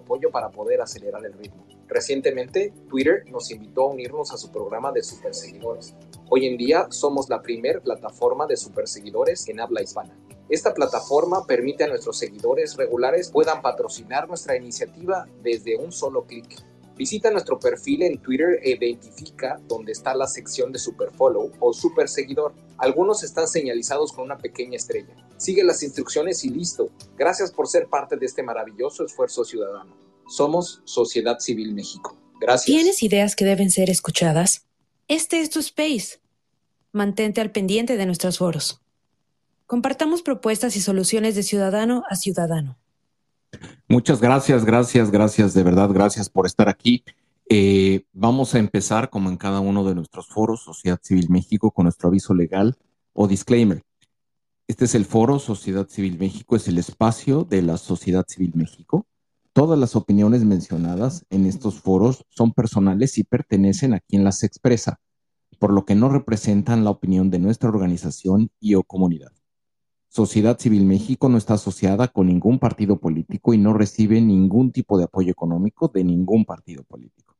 apoyo para poder acelerar el ritmo. Recientemente, Twitter nos invitó a unirnos a su programa de superseguidores. Hoy en día somos la primer plataforma de superseguidores en habla hispana. Esta plataforma permite a nuestros seguidores regulares puedan patrocinar nuestra iniciativa desde un solo clic. Visita nuestro perfil en Twitter e identifica dónde está la sección de Superfollow o Super Seguidor. Algunos están señalizados con una pequeña estrella. Sigue las instrucciones y listo. Gracias por ser parte de este maravilloso esfuerzo ciudadano. Somos Sociedad Civil México. Gracias. ¿Tienes ideas que deben ser escuchadas? Este es tu space. Mantente al pendiente de nuestros foros. Compartamos propuestas y soluciones de ciudadano a ciudadano. Muchas gracias, gracias, gracias, de verdad, gracias por estar aquí. Eh, vamos a empezar, como en cada uno de nuestros foros, Sociedad Civil México, con nuestro aviso legal o disclaimer. Este es el foro Sociedad Civil México, es el espacio de la Sociedad Civil México. Todas las opiniones mencionadas en estos foros son personales y pertenecen a quien las expresa, por lo que no representan la opinión de nuestra organización y o comunidad. Sociedad Civil México no está asociada con ningún partido político y no recibe ningún tipo de apoyo económico de ningún partido político.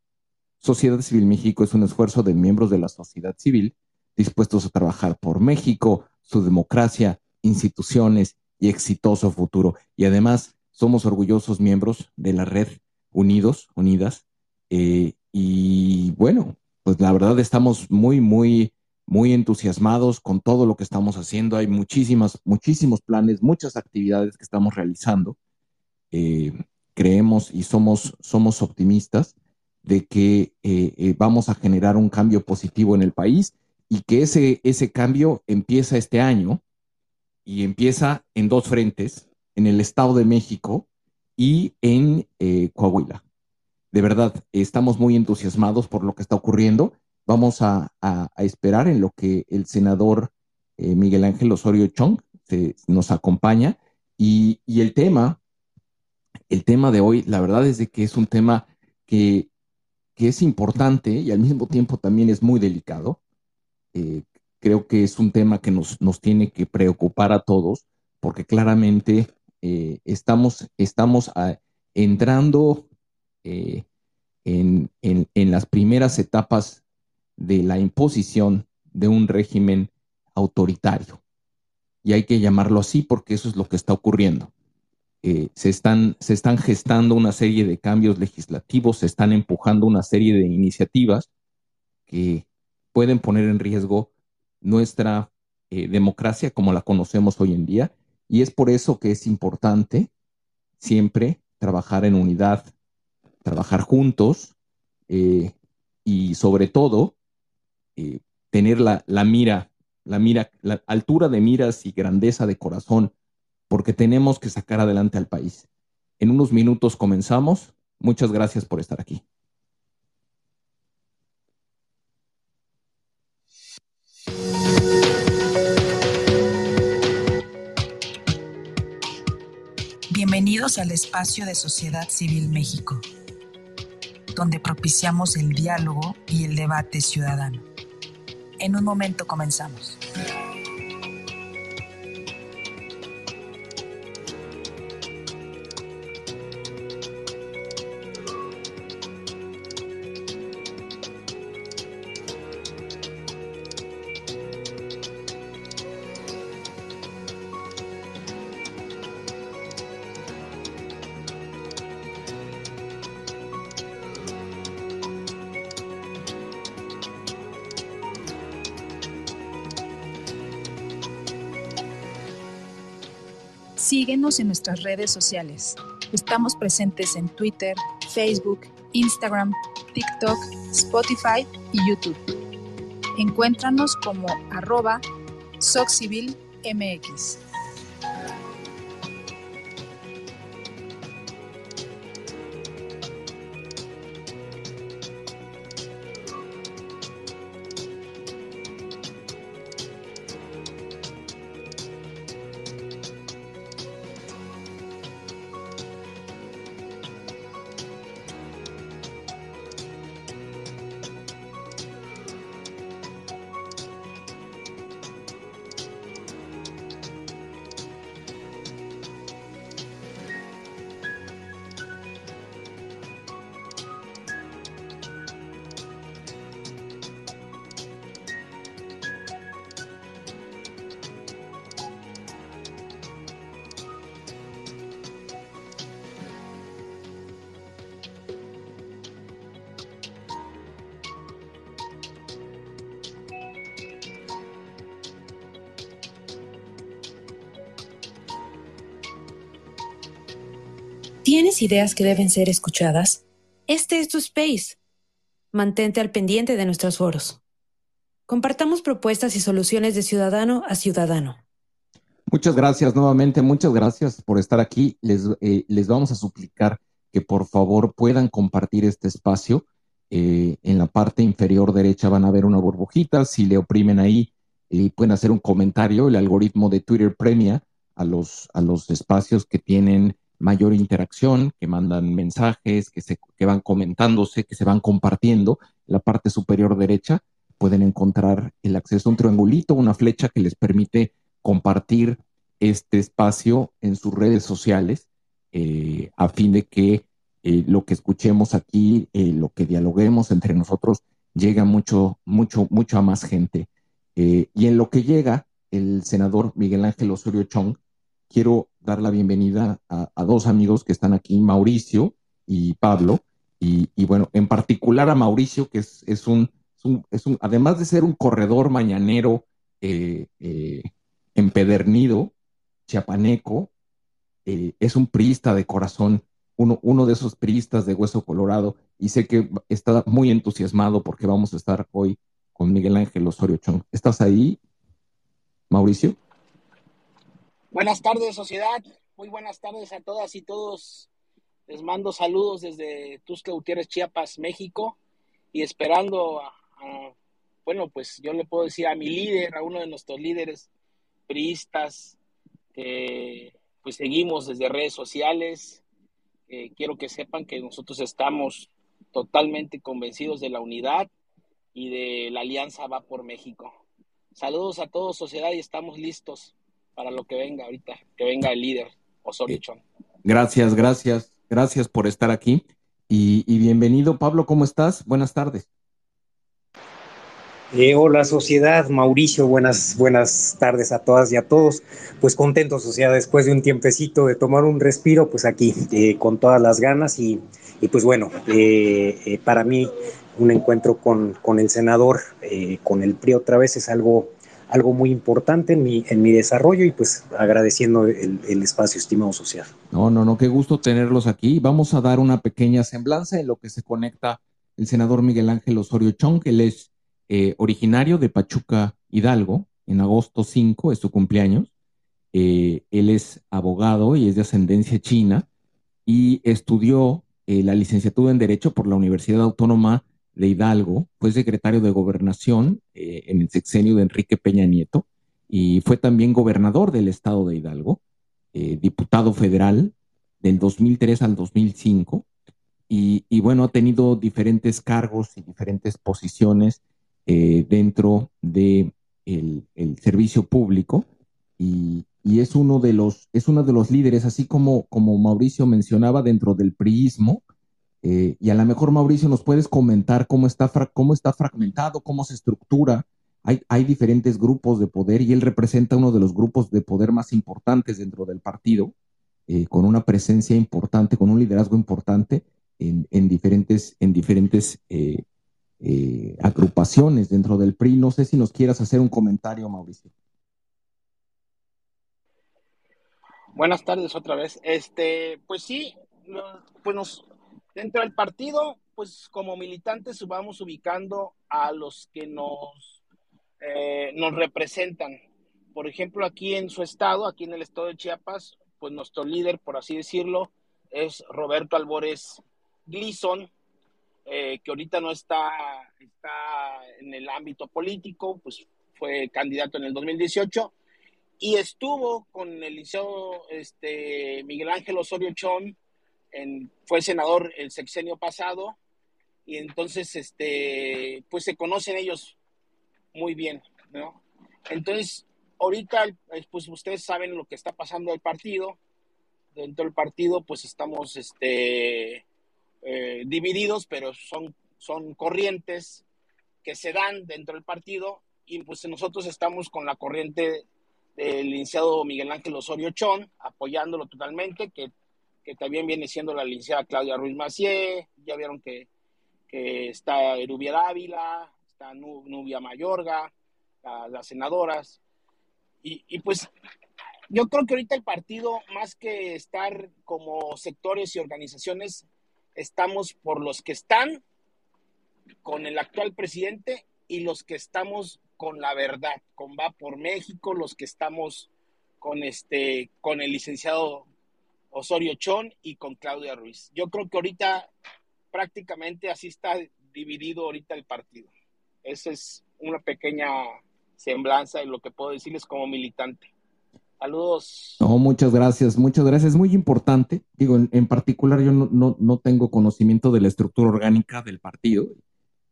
Sociedad Civil México es un esfuerzo de miembros de la sociedad civil dispuestos a trabajar por México, su democracia, instituciones y exitoso futuro. Y además somos orgullosos miembros de la red Unidos, Unidas. Eh, y bueno, pues la verdad estamos muy, muy muy entusiasmados con todo lo que estamos haciendo. Hay muchísimas, muchísimos planes, muchas actividades que estamos realizando. Eh, creemos y somos, somos optimistas de que eh, eh, vamos a generar un cambio positivo en el país y que ese, ese cambio empieza este año y empieza en dos frentes, en el Estado de México y en Coahuila. De verdad, estamos muy entusiasmados por lo que está ocurriendo vamos a, esperar en lo que el senador eh, Miguel Ángel Osorio Chong nos acompaña. Y, el tema, el tema de hoy, la verdad es de que es un tema que, es importante y al mismo tiempo también es muy delicado. Eh, creo que es un tema que nos, tiene que preocupar a todos porque claramente eh, estamos, estamos entrando en, en, las primeras etapas de la imposición de un régimen autoritario. Y hay que llamarlo así porque eso es lo que está ocurriendo. Eh, se, están, se están gestando una serie de cambios legislativos, se están empujando una serie de iniciativas que pueden poner en riesgo nuestra eh, democracia como la conocemos hoy en día. Y es por eso que es importante siempre trabajar en unidad, trabajar juntos eh, y sobre todo eh, tener la, mira, la mira, la altura de miras y grandeza de corazón, porque tenemos que sacar adelante al país. En unos minutos comenzamos. Muchas gracias por estar aquí. Bienvenidos al espacio de Sociedad Civil México, donde propiciamos el diálogo y el debate ciudadano. En un momento comenzamos. En nuestras redes sociales. Estamos presentes en Twitter, Facebook, Instagram, TikTok, Spotify y YouTube. Encuéntranos como arroba SocCivilMX. ¿Tienes ideas que deben ser escuchadas? Este es tu space. Mantente al pendiente de nuestros foros. Compartamos propuestas y soluciones de ciudadano a ciudadano. Muchas gracias nuevamente, muchas gracias por estar aquí. Les, eh, les vamos a suplicar que por favor puedan compartir este espacio. Eh, en la parte inferior derecha van a ver una burbujita. Si le oprimen ahí, y pueden hacer un comentario. El algoritmo de Twitter premia a los, a los espacios que tienen mayor interacción, que mandan mensajes, que, se, que van comentándose, que se van compartiendo. En la parte superior derecha pueden encontrar el acceso a un triangulito, una flecha que les permite compartir este espacio en sus redes sociales eh, a fin de que eh, lo que escuchemos aquí, eh, lo que dialoguemos entre nosotros, llegue mucho, mucho, mucho a más gente. y en lo que llega el senador Miguel Ángel Osorio Chong, quiero dar la bienvenida a, dos amigos que están aquí, Mauricio y Pablo. Y, bueno, en particular a Mauricio, que es, es, un, es, un, además de ser un corredor mañanero eh, eh, empedernido, chiapaneco, eh, es un priista de corazón, uno, uno de esos priistas de hueso colorado, y sé que está muy entusiasmado porque vamos a estar hoy con Miguel Ángel Osorio Chong. ¿Estás ahí, Mauricio? Buenas tardes, sociedad. Muy buenas tardes a todas y todos. Les mando saludos desde Tusca Gutiérrez, Chiapas, México. Y esperando a, bueno, pues yo le puedo decir a mi líder, a uno de nuestros líderes priistas, que pues seguimos desde redes sociales. Eh, quiero que sepan que nosotros estamos totalmente convencidos de la unidad y de la alianza va por México. Saludos a todos, sociedad, y estamos listos para lo que venga ahorita, que venga el líder Osorio Chong. Gracias, gracias, gracias por estar aquí. Y, bienvenido, Pablo, ¿cómo estás? Buenas tardes. Eh, hola sociedad, Mauricio, buenas, buenas tardes a todas y a todos. Pues contento sociedad, después de un tiempecito de tomar un respiro, pues aquí eh, con todas las ganas y, pues bueno, eh, para mí un encuentro con, con el senador, con el PRI otra vez es algo algo muy importante en mi, en mi desarrollo y pues agradeciendo el, espacio, estimado social. No, no, no, qué gusto tenerlos aquí. Vamos a dar una pequeña semblanza en lo que se conecta el senador Miguel Ángel Osorio Chong, él es eh, originario de Pachuca, Hidalgo, en agosto 5 es su cumpleaños. Eh, él es abogado y es de ascendencia china y estudió eh, la licenciatura en Derecho por la Universidad Autónoma de Hidalgo, fue secretario de gobernación eh, en el sexenio de Enrique Peña Nieto y fue también gobernador del estado de Hidalgo, eh, diputado federal del 2003 al 2005 y, bueno, ha tenido diferentes cargos y diferentes posiciones eh, dentro del de servicio público y, es uno de los es uno de los líderes, así como, como Mauricio mencionaba, dentro del priismo, eh, y a lo mejor, Mauricio, nos puedes comentar cómo está, cómo está fragmentado, cómo se estructura. Hay, hay, diferentes grupos de poder y él representa uno de los grupos de poder más importantes dentro del partido, eh, con una presencia importante, con un liderazgo importante en, en diferentes, en diferentes eh, agrupaciones dentro del PRI. No sé si nos quieras hacer un comentario, Mauricio. Buenas tardes otra vez. Este, pues sí, pues nos, Dentro del partido, pues como militantes vamos ubicando a los que nos, eh, nos representan. Por ejemplo, aquí en su estado, aquí en el estado de Chiapas, pues nuestro líder, por así decirlo, es Roberto Albores Gleason, eh, que ahorita no está, está en el ámbito político, pues fue candidato en el 2018 y estuvo con el liceo este, Miguel Ángel Osorio Chón fue senador el sexenio pasado y entonces, este, pues se conocen ellos muy bien, ¿no? Entonces, ahorita, pues ustedes saben lo que está pasando el partido. Dentro del partido, pues estamos, este, eh, divididos, pero son, son corrientes que se dan dentro del partido y pues nosotros estamos con la corriente del licenciado Miguel Ángel Osorio Chón, apoyándolo totalmente, que que también viene siendo la licenciada Claudia Ruiz Macié, ya vieron que, está Erubia Dávila, está Nubia Mayorga, las senadoras, y, pues yo creo que ahorita el partido, más que estar como sectores y organizaciones, estamos por los que están con el actual presidente y los que estamos con la verdad, con Va por México, los que estamos con este, con el licenciado Osorio Chón y con Claudia Ruiz. Yo creo que ahorita prácticamente así está dividido ahorita el partido. Esa es una pequeña semblanza de lo que puedo decirles como militante. Saludos. No, muchas gracias, muchas gracias. Es muy importante. Digo, en, particular yo no, no, tengo conocimiento de la estructura orgánica del partido.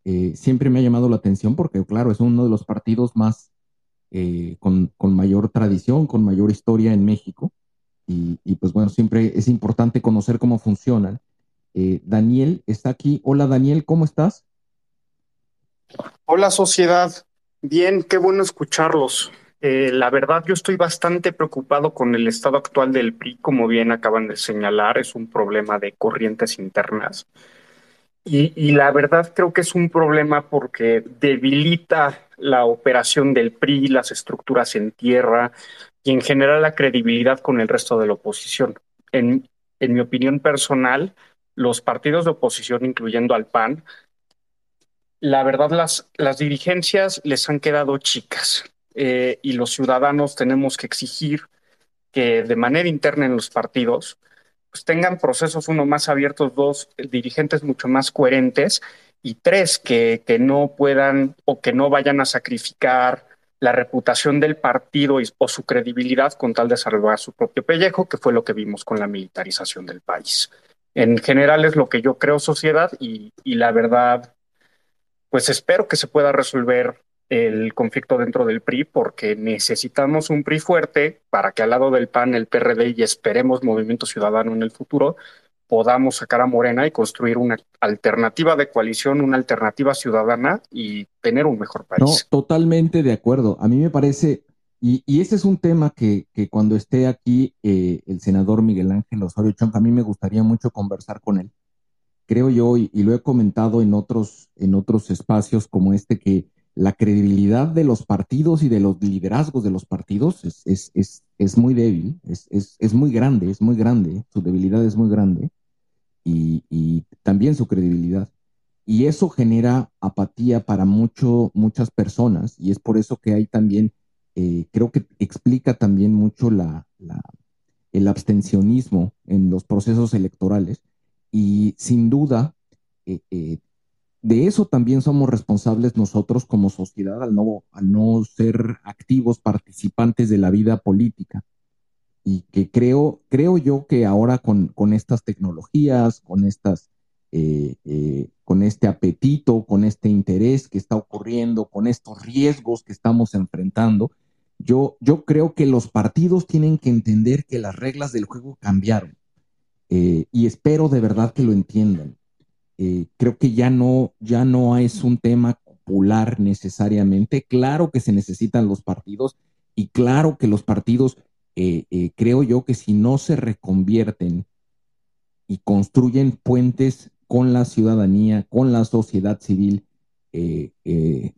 Eh, siempre me ha llamado la atención porque, claro, es uno de los partidos más eh, con, con, mayor tradición, con mayor historia en México. Y, y, pues bueno, siempre es importante conocer cómo funcionan. Eh, Daniel está aquí. Hola Daniel, ¿cómo estás? Hola sociedad. Bien, qué bueno escucharlos. Eh, la verdad, yo estoy bastante preocupado con el estado actual del PRI, como bien acaban de señalar, es un problema de corrientes internas. Y, la verdad creo que es un problema porque debilita la operación del PRI, las estructuras en tierra y en general la credibilidad con el resto de la oposición. En, en mi opinión personal, los partidos de oposición, incluyendo al PAN, la verdad las, las dirigencias les han quedado chicas. Eh, y los ciudadanos tenemos que exigir que de manera interna en los partidos pues tengan procesos, uno, más abiertos, dos, dirigentes mucho más coherentes y tres, que, que no puedan o que no vayan a sacrificar la reputación del partido o su credibilidad con tal de salvar su propio pellejo, que fue lo que vimos con la militarización del país. En general es lo que yo creo sociedad y, y la verdad, pues espero que se pueda resolver el conflicto dentro del PRI porque necesitamos un PRI fuerte para que al lado del PAN, el PRD y esperemos Movimiento Ciudadano en el futuro podamos sacar a Morena y construir una alternativa de coalición, una alternativa ciudadana y tener un mejor país. No, totalmente de acuerdo. A mí me parece, y, y ese es un tema que, que cuando esté aquí eh, el senador Miguel Ángel Osorio Chong, a mí me gustaría mucho conversar con él. Creo yo, y, y lo he comentado en otros, en otros espacios como este, que la credibilidad de los partidos y de los liderazgos de los partidos es, es, es, es muy débil, es, muy grande, es muy grande, su debilidad es muy grande y, y, también su credibilidad. Y eso genera apatía para mucho, muchas personas y es por eso que hay también, eh, creo que explica también mucho la, la, el abstencionismo en los procesos electorales y sin duda eh, eh, de eso también somos responsables nosotros como sociedad al no, al no ser activos participantes de la vida política. Y que creo, creo yo que ahora con, con estas tecnologías, con estas, eh, eh, con este apetito, con este interés que está ocurriendo, con estos riesgos que estamos enfrentando, yo, yo creo que los partidos tienen que entender que las reglas del juego cambiaron. Eh, y espero de verdad que lo entiendan eh, creo que ya no, ya no es un tema popular necesariamente. Claro que se necesitan los partidos y claro que los partidos, eh, eh, creo yo que si no se reconvierten y construyen puentes con la ciudadanía, con la sociedad civil,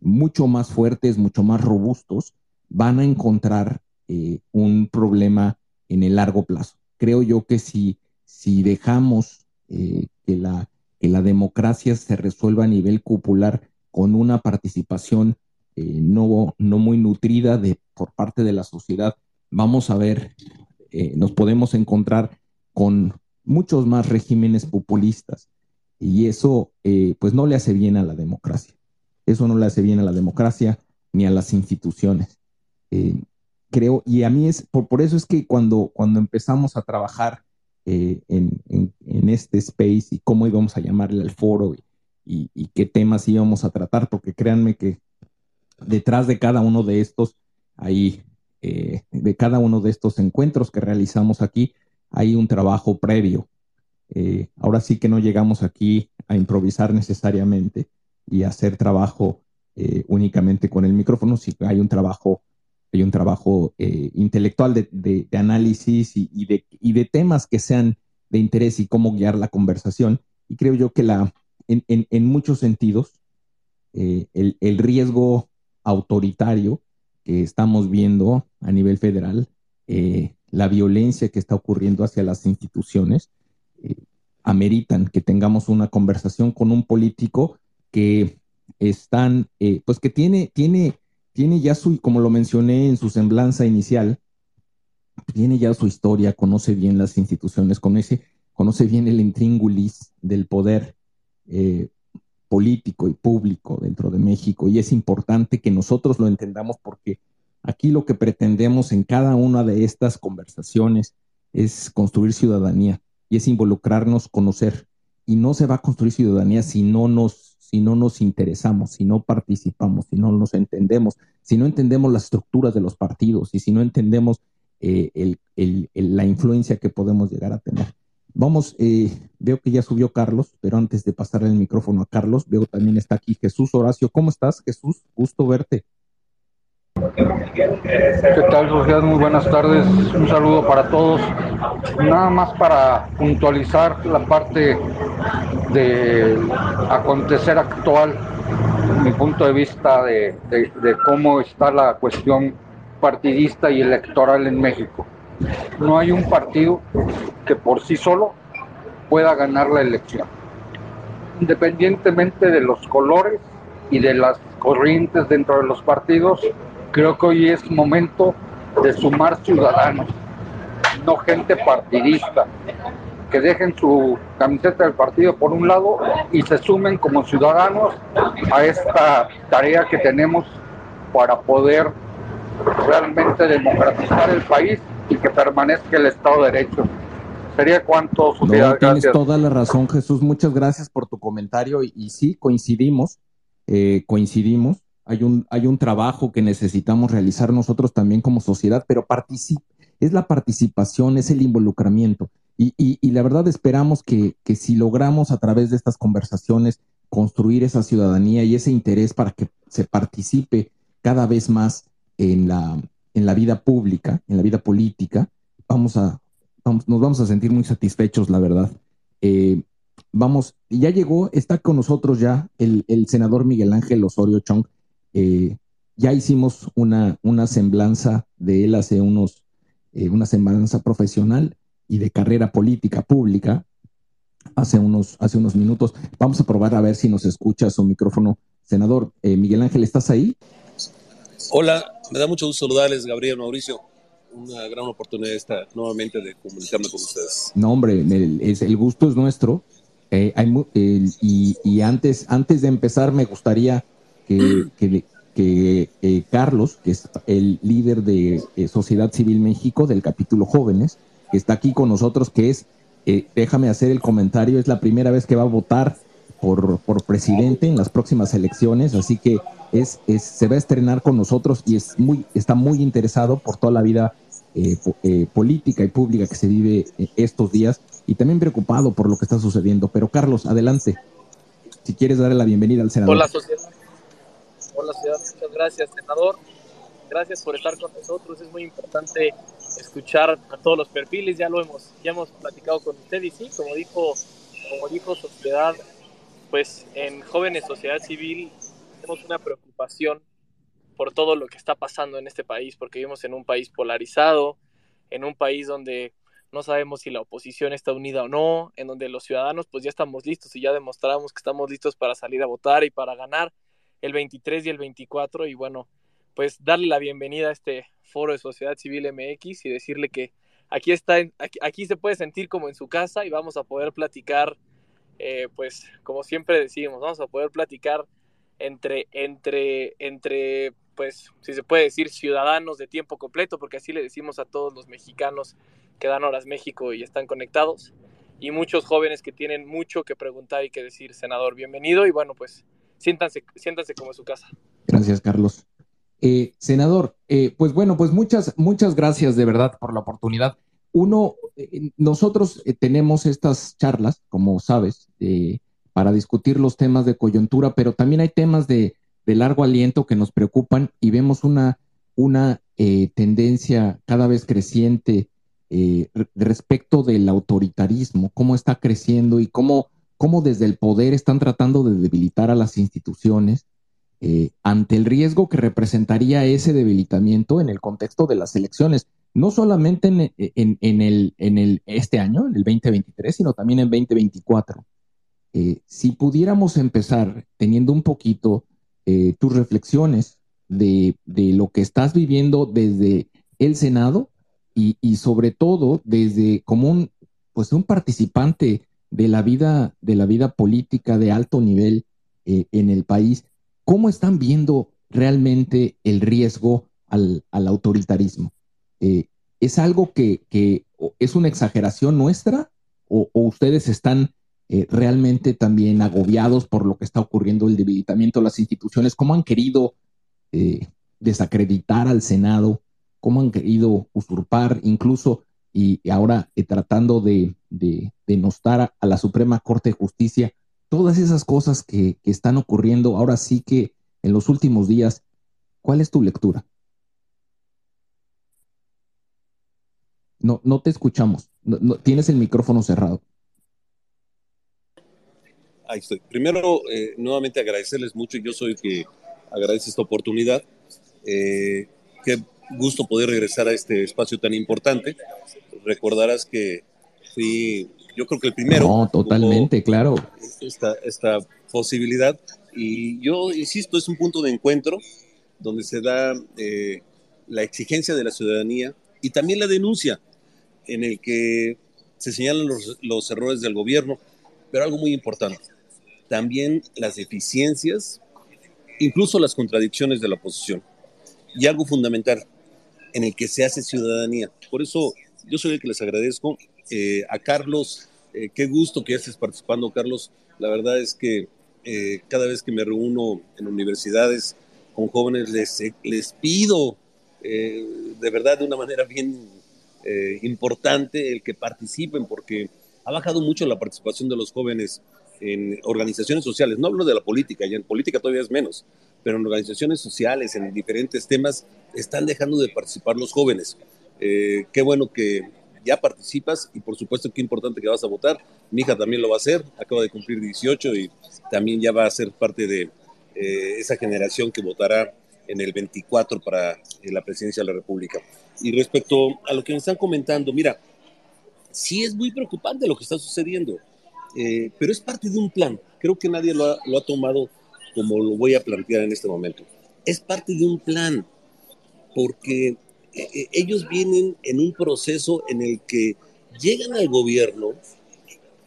mucho más fuertes, mucho más robustos, van a encontrar un problema en el largo plazo. Creo yo que si, si dejamos que la que la democracia se resuelva a nivel popular con una participación eh, no, no muy nutrida por parte de la sociedad, vamos a ver, eh, nos podemos encontrar con muchos más regímenes populistas y eso eh, pues no le hace bien a la democracia. Eso no le hace bien a la democracia ni a las instituciones. creo, y a mí es, por, por eso es que cuando, cuando empezamos a trabajar eh, en, este space y cómo íbamos a llamarle al foro y, qué temas íbamos a tratar, porque créanme que detrás de cada uno de estos, hay, eh, de cada uno de estos encuentros que realizamos aquí, hay un trabajo previo. Eh, ahora sí que no llegamos aquí a improvisar necesariamente y hacer trabajo únicamente con el micrófono, sino hay un trabajo hay un trabajo eh, intelectual de, análisis y, de, temas que sean de interés y cómo guiar la conversación. Y creo yo que la, en, muchos sentidos, eh, el, riesgo autoritario que estamos viendo a nivel federal eh, la violencia que está ocurriendo hacia las instituciones, ameritan que tengamos una conversación con un político que están, pues que tiene, tiene, tiene ya su, como lo mencioné en su semblanza inicial, tiene ya su historia, conoce bien las instituciones, conoce, conoce bien el intríngulis del poder eh, político y público dentro de México. Y es importante que nosotros lo entendamos porque aquí lo que pretendemos en cada una de estas conversaciones es construir ciudadanía y es involucrarnos, conocer. Y no se va a construir ciudadanía si no nos si no nos interesamos, si no participamos, si no nos entendemos, si no entendemos las estructuras de los partidos y si no entendemos eh, la influencia que podemos llegar a tener. Vamos, eh, veo que ya subió Carlos, pero antes de pasarle el micrófono a Carlos, veo también está aquí Jesús Horacio. ¿Cómo estás, Jesús? Gusto verte. ¿Qué tal, sociedad? Muy buenas tardes. Un saludo para todos. Nada más para puntualizar la parte de acontecer actual, mi punto de vista de cómo está la cuestión partidista y electoral en México. No hay un partido que por sí solo pueda ganar la elección. Independientemente de los colores y de las corrientes dentro de los partidos, creo que hoy es momento de sumar ciudadanos, no gente partidista, que dejen su camiseta del partido por un lado y se sumen como ciudadanos a esta tarea que tenemos para poder realmente democratizar el país y que permanezca el Estado de Derecho. Sería cuánto no, Tienes toda la razón, Jesús. Muchas gracias por tu comentario. Y, sí, coincidimos, eh, coincidimos. Hay un, hay un trabajo que necesitamos realizar nosotros también como sociedad, pero es la participación, es el involucramiento. Y, y, la verdad esperamos que, que, si logramos a través de estas conversaciones construir esa ciudadanía y ese interés para que se participe cada vez más en la, en la vida pública, en la vida política, vamos a, vamos, nos vamos a sentir muy satisfechos, la verdad. Eh, vamos, ya llegó, está con nosotros ya el, senador Miguel Ángel Osorio Chong. Eh, ya hicimos una, una semblanza de él hace unos, eh, una semblanza profesional y de carrera política pública hace unos, hace unos minutos. Vamos a probar a ver si nos escucha su micrófono. Senador Miguel Ángel, ¿estás ahí? Hola, me da mucho gusto saludarles, Gabriel Mauricio. Una gran oportunidad esta nuevamente de comunicarme con ustedes. No, hombre, el, el gusto es nuestro. Eh, y, antes, antes de empezar, me gustaría que, que, eh, Carlos, que es el líder de eh, Sociedad Civil México del capítulo Jóvenes, que está aquí con nosotros, que es, déjame hacer el comentario, es la primera vez que va a votar por, por presidente en las próximas elecciones, así que es, se va a estrenar con nosotros y es muy, está muy interesado por toda la vida eh, eh, política y pública que se vive eh, estos días y también preocupado por lo que está sucediendo. Pero Carlos, adelante, si quieres darle la bienvenida al senador. Hola sociedad, hola sociedad, muchas gracias senador, gracias por estar con nosotros, es muy importante escuchar a todos los perfiles, ya lo hemos, ya hemos platicado con usted y sí, como dijo, como dijo sociedad, pues en jóvenes sociedad civil tenemos una preocupación por todo lo que está pasando en este país, porque vivimos en un país polarizado, en un país donde no sabemos si la oposición está unida o no, en donde los ciudadanos pues ya estamos listos y ya demostramos que estamos listos para salir a votar y para ganar el 23 y el 24 y bueno, pues darle la bienvenida a este foro de Sociedad Civil MX y decirle que aquí está, aquí, se puede sentir como en su casa y vamos a poder platicar, eh, pues como siempre decimos, vamos a poder platicar entre, entre, entre, pues, si se puede decir, ciudadanos de tiempo completo, porque así le decimos a todos los mexicanos que dan horas México y están conectados, y muchos jóvenes que tienen mucho que preguntar y que decir, senador, bienvenido, y bueno, pues, siéntanse, siéntanse como en su casa. Gracias, Carlos. Eh, senador, eh, pues bueno, pues muchas, muchas gracias de verdad por la oportunidad. Uno, eh, nosotros tenemos estas charlas, como sabes, para discutir los temas de coyuntura, pero también hay temas de, largo aliento que nos preocupan y vemos una, una eh, tendencia cada vez creciente eh, respecto del autoritarismo, cómo está creciendo y cómo, cómo, desde el poder están tratando de debilitar a las instituciones eh, ante el riesgo que representaría ese debilitamiento en el contexto de las elecciones. no solamente en, el, este año, en el 2023, sino también en 2024. Eh, si pudiéramos empezar teniendo un poquito eh, tus reflexiones de, lo que estás viviendo desde el Senado y, sobre todo desde como un, pues un participante de la vida, de la vida política de alto nivel eh, en el país, ¿cómo están viendo realmente el riesgo al, autoritarismo? ¿Es algo que, es una exageración nuestra o ustedes están eh, realmente también agobiados por lo que está ocurriendo, el debilitamiento de las instituciones, cómo han querido eh, desacreditar al Senado, cómo han querido usurpar incluso y ahora eh, tratando de, denostar a, la Suprema Corte de Justicia, todas esas cosas que, están ocurriendo ahora sí que en los últimos días, ¿cuál es tu lectura? No, no te escuchamos. tienes el micrófono cerrado. Ahí estoy. Primero, eh, nuevamente agradecerles mucho. Yo soy el que agradece esta oportunidad. Eh, qué gusto poder regresar a este espacio tan importante. Recordarás que fui, yo creo que el primero. No, totalmente, claro. Esta, esta posibilidad. Y yo insisto, es un punto de encuentro donde se da eh, la exigencia de la ciudadanía y también la denuncia en el que se señalan los, los errores del gobierno, pero algo muy importante, también las deficiencias, incluso las contradicciones de la oposición. Y algo fundamental, en el que se hace ciudadanía. Por eso yo soy el que les agradezco. Eh, a Carlos, eh, qué gusto que estés participando, Carlos. La verdad es que eh, cada vez que me reúno en universidades con jóvenes, les, les pido de verdad de una manera bien importante el que participen, porque ha bajado mucho la participación de los jóvenes en organizaciones sociales, no hablo de la política, ya en política todavía es menos, pero en organizaciones sociales, en diferentes temas, están dejando de participar los jóvenes. Eh, qué bueno que ya participas y por supuesto qué importante que vas a votar. Mi hija también lo va a hacer, acaba de cumplir 18 y también ya va a ser parte de eh, esa generación que votará en el 24 para eh, la presidencia de la República. Y respecto a lo que me están comentando, mira, sí es muy preocupante lo que está sucediendo. Pero es parte de un plan. Creo que nadie lo ha tomado como lo voy a plantear en este momento. Es parte de un plan, porque eh, eh, ellos vienen en un proceso en el que llegan al gobierno,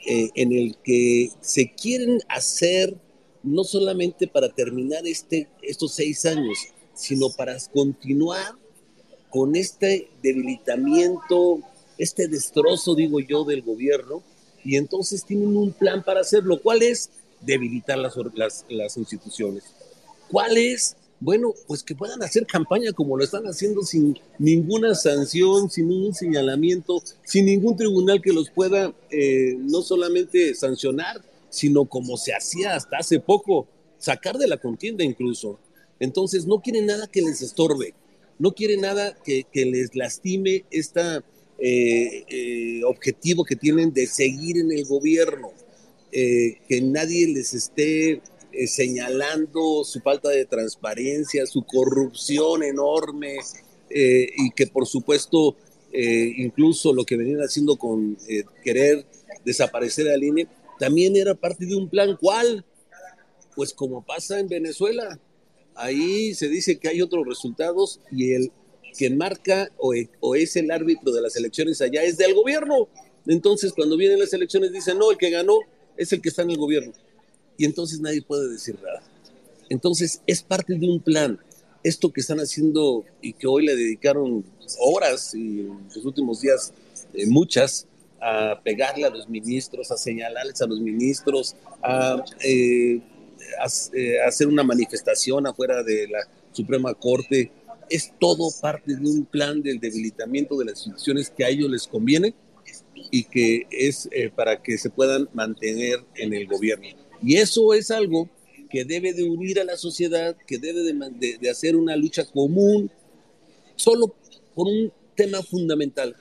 en el que se quieren hacer no solamente para terminar este, estos seis años, sino para continuar con este debilitamiento, este destrozo, digo yo, del gobierno, y entonces tienen un plan para hacerlo. ¿Cuál es? Debilitar las, las, instituciones. ¿Cuál es? Bueno, pues que puedan hacer campaña como lo están haciendo sin ninguna sanción, sin ningún señalamiento, sin ningún tribunal que los pueda eh, no solamente sancionar, sino como se hacía hasta hace poco, sacar de la contienda incluso. Entonces no quieren nada que les estorbe, no quieren nada que, les lastime esta, eh, objetivo que tienen de seguir en el gobierno, que nadie les esté señalando su falta de transparencia, su corrupción enorme y que por supuesto incluso lo que venían haciendo con querer desaparecer al INE también era parte de un plan. ¿Cuál? Pues como pasa en Venezuela, ahí se dice que hay otros resultados y el que marca o, es el árbitro de las elecciones allá es del gobierno. Entonces, cuando vienen las elecciones, dicen, no, el que ganó es el que está en el gobierno. Y entonces nadie puede decir nada. Entonces, es parte de un plan. Esto que están haciendo y que hoy le dedicaron horas y en los últimos días eh, muchas a pegarle a los ministros, a señalarles a los ministros, a, eh, eh, a hacer una manifestación afuera de la Suprema Corte es todo parte de un plan del debilitamiento de las instituciones que a ellos les conviene y que es para que se puedan mantener en el gobierno. Y eso es algo que debe de unir a la sociedad, que debe de, hacer una lucha común, solo por un tema fundamental,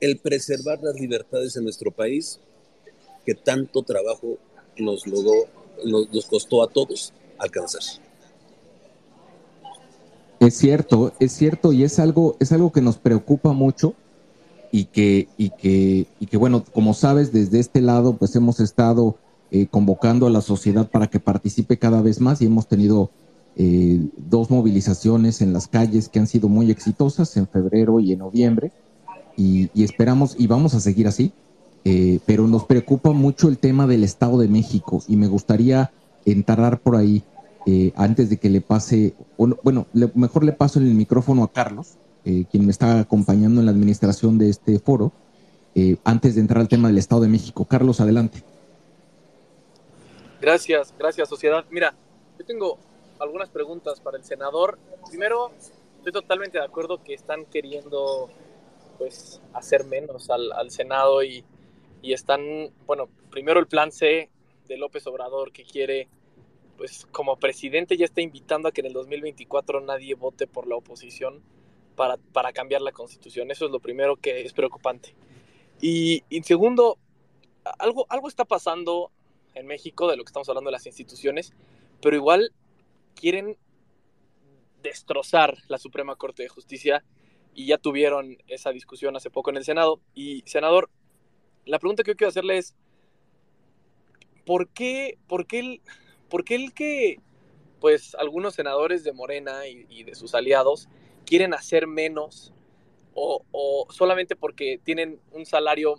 el preservar las libertades en nuestro país, que tanto trabajo nos, logró, nos, nos costó a todos alcanzar. Es cierto, es cierto y es algo, es algo que nos preocupa mucho y que, y que, y que bueno, como sabes, desde este lado, pues hemos estado eh, convocando a la sociedad para que participe cada vez más y hemos tenido eh, dos movilizaciones en las calles que han sido muy exitosas en febrero y en noviembre y, esperamos y vamos a seguir así, eh, pero nos preocupa mucho el tema del Estado de México y me gustaría entrar por ahí eh, antes de que le pase, bueno, mejor le paso el micrófono a Carlos, quien me está acompañando en la administración de este foro, antes de entrar al tema del Estado de México. Carlos, adelante. Gracias, gracias sociedad. Mira, yo tengo algunas preguntas para el senador. Primero, estoy totalmente de acuerdo que están queriendo pues hacer menos al, al Senado y, y, están, bueno, primero el plan C de López Obrador que quiere, pues como presidente ya está invitando a que en el 2024 nadie vote por la oposición para, para cambiar la constitución. Eso es lo primero que es preocupante. Y, y segundo, algo, algo está pasando en México de lo que estamos hablando de las instituciones, pero igual quieren destrozar la Suprema Corte de Justicia y ya tuvieron esa discusión hace poco en el Senado. Y, senador, la pregunta que yo quiero hacerle es, ¿por qué, por qué, el, por qué el que pues algunos senadores de Morena y, de sus aliados quieren hacer menos o, o, solamente porque tienen un salario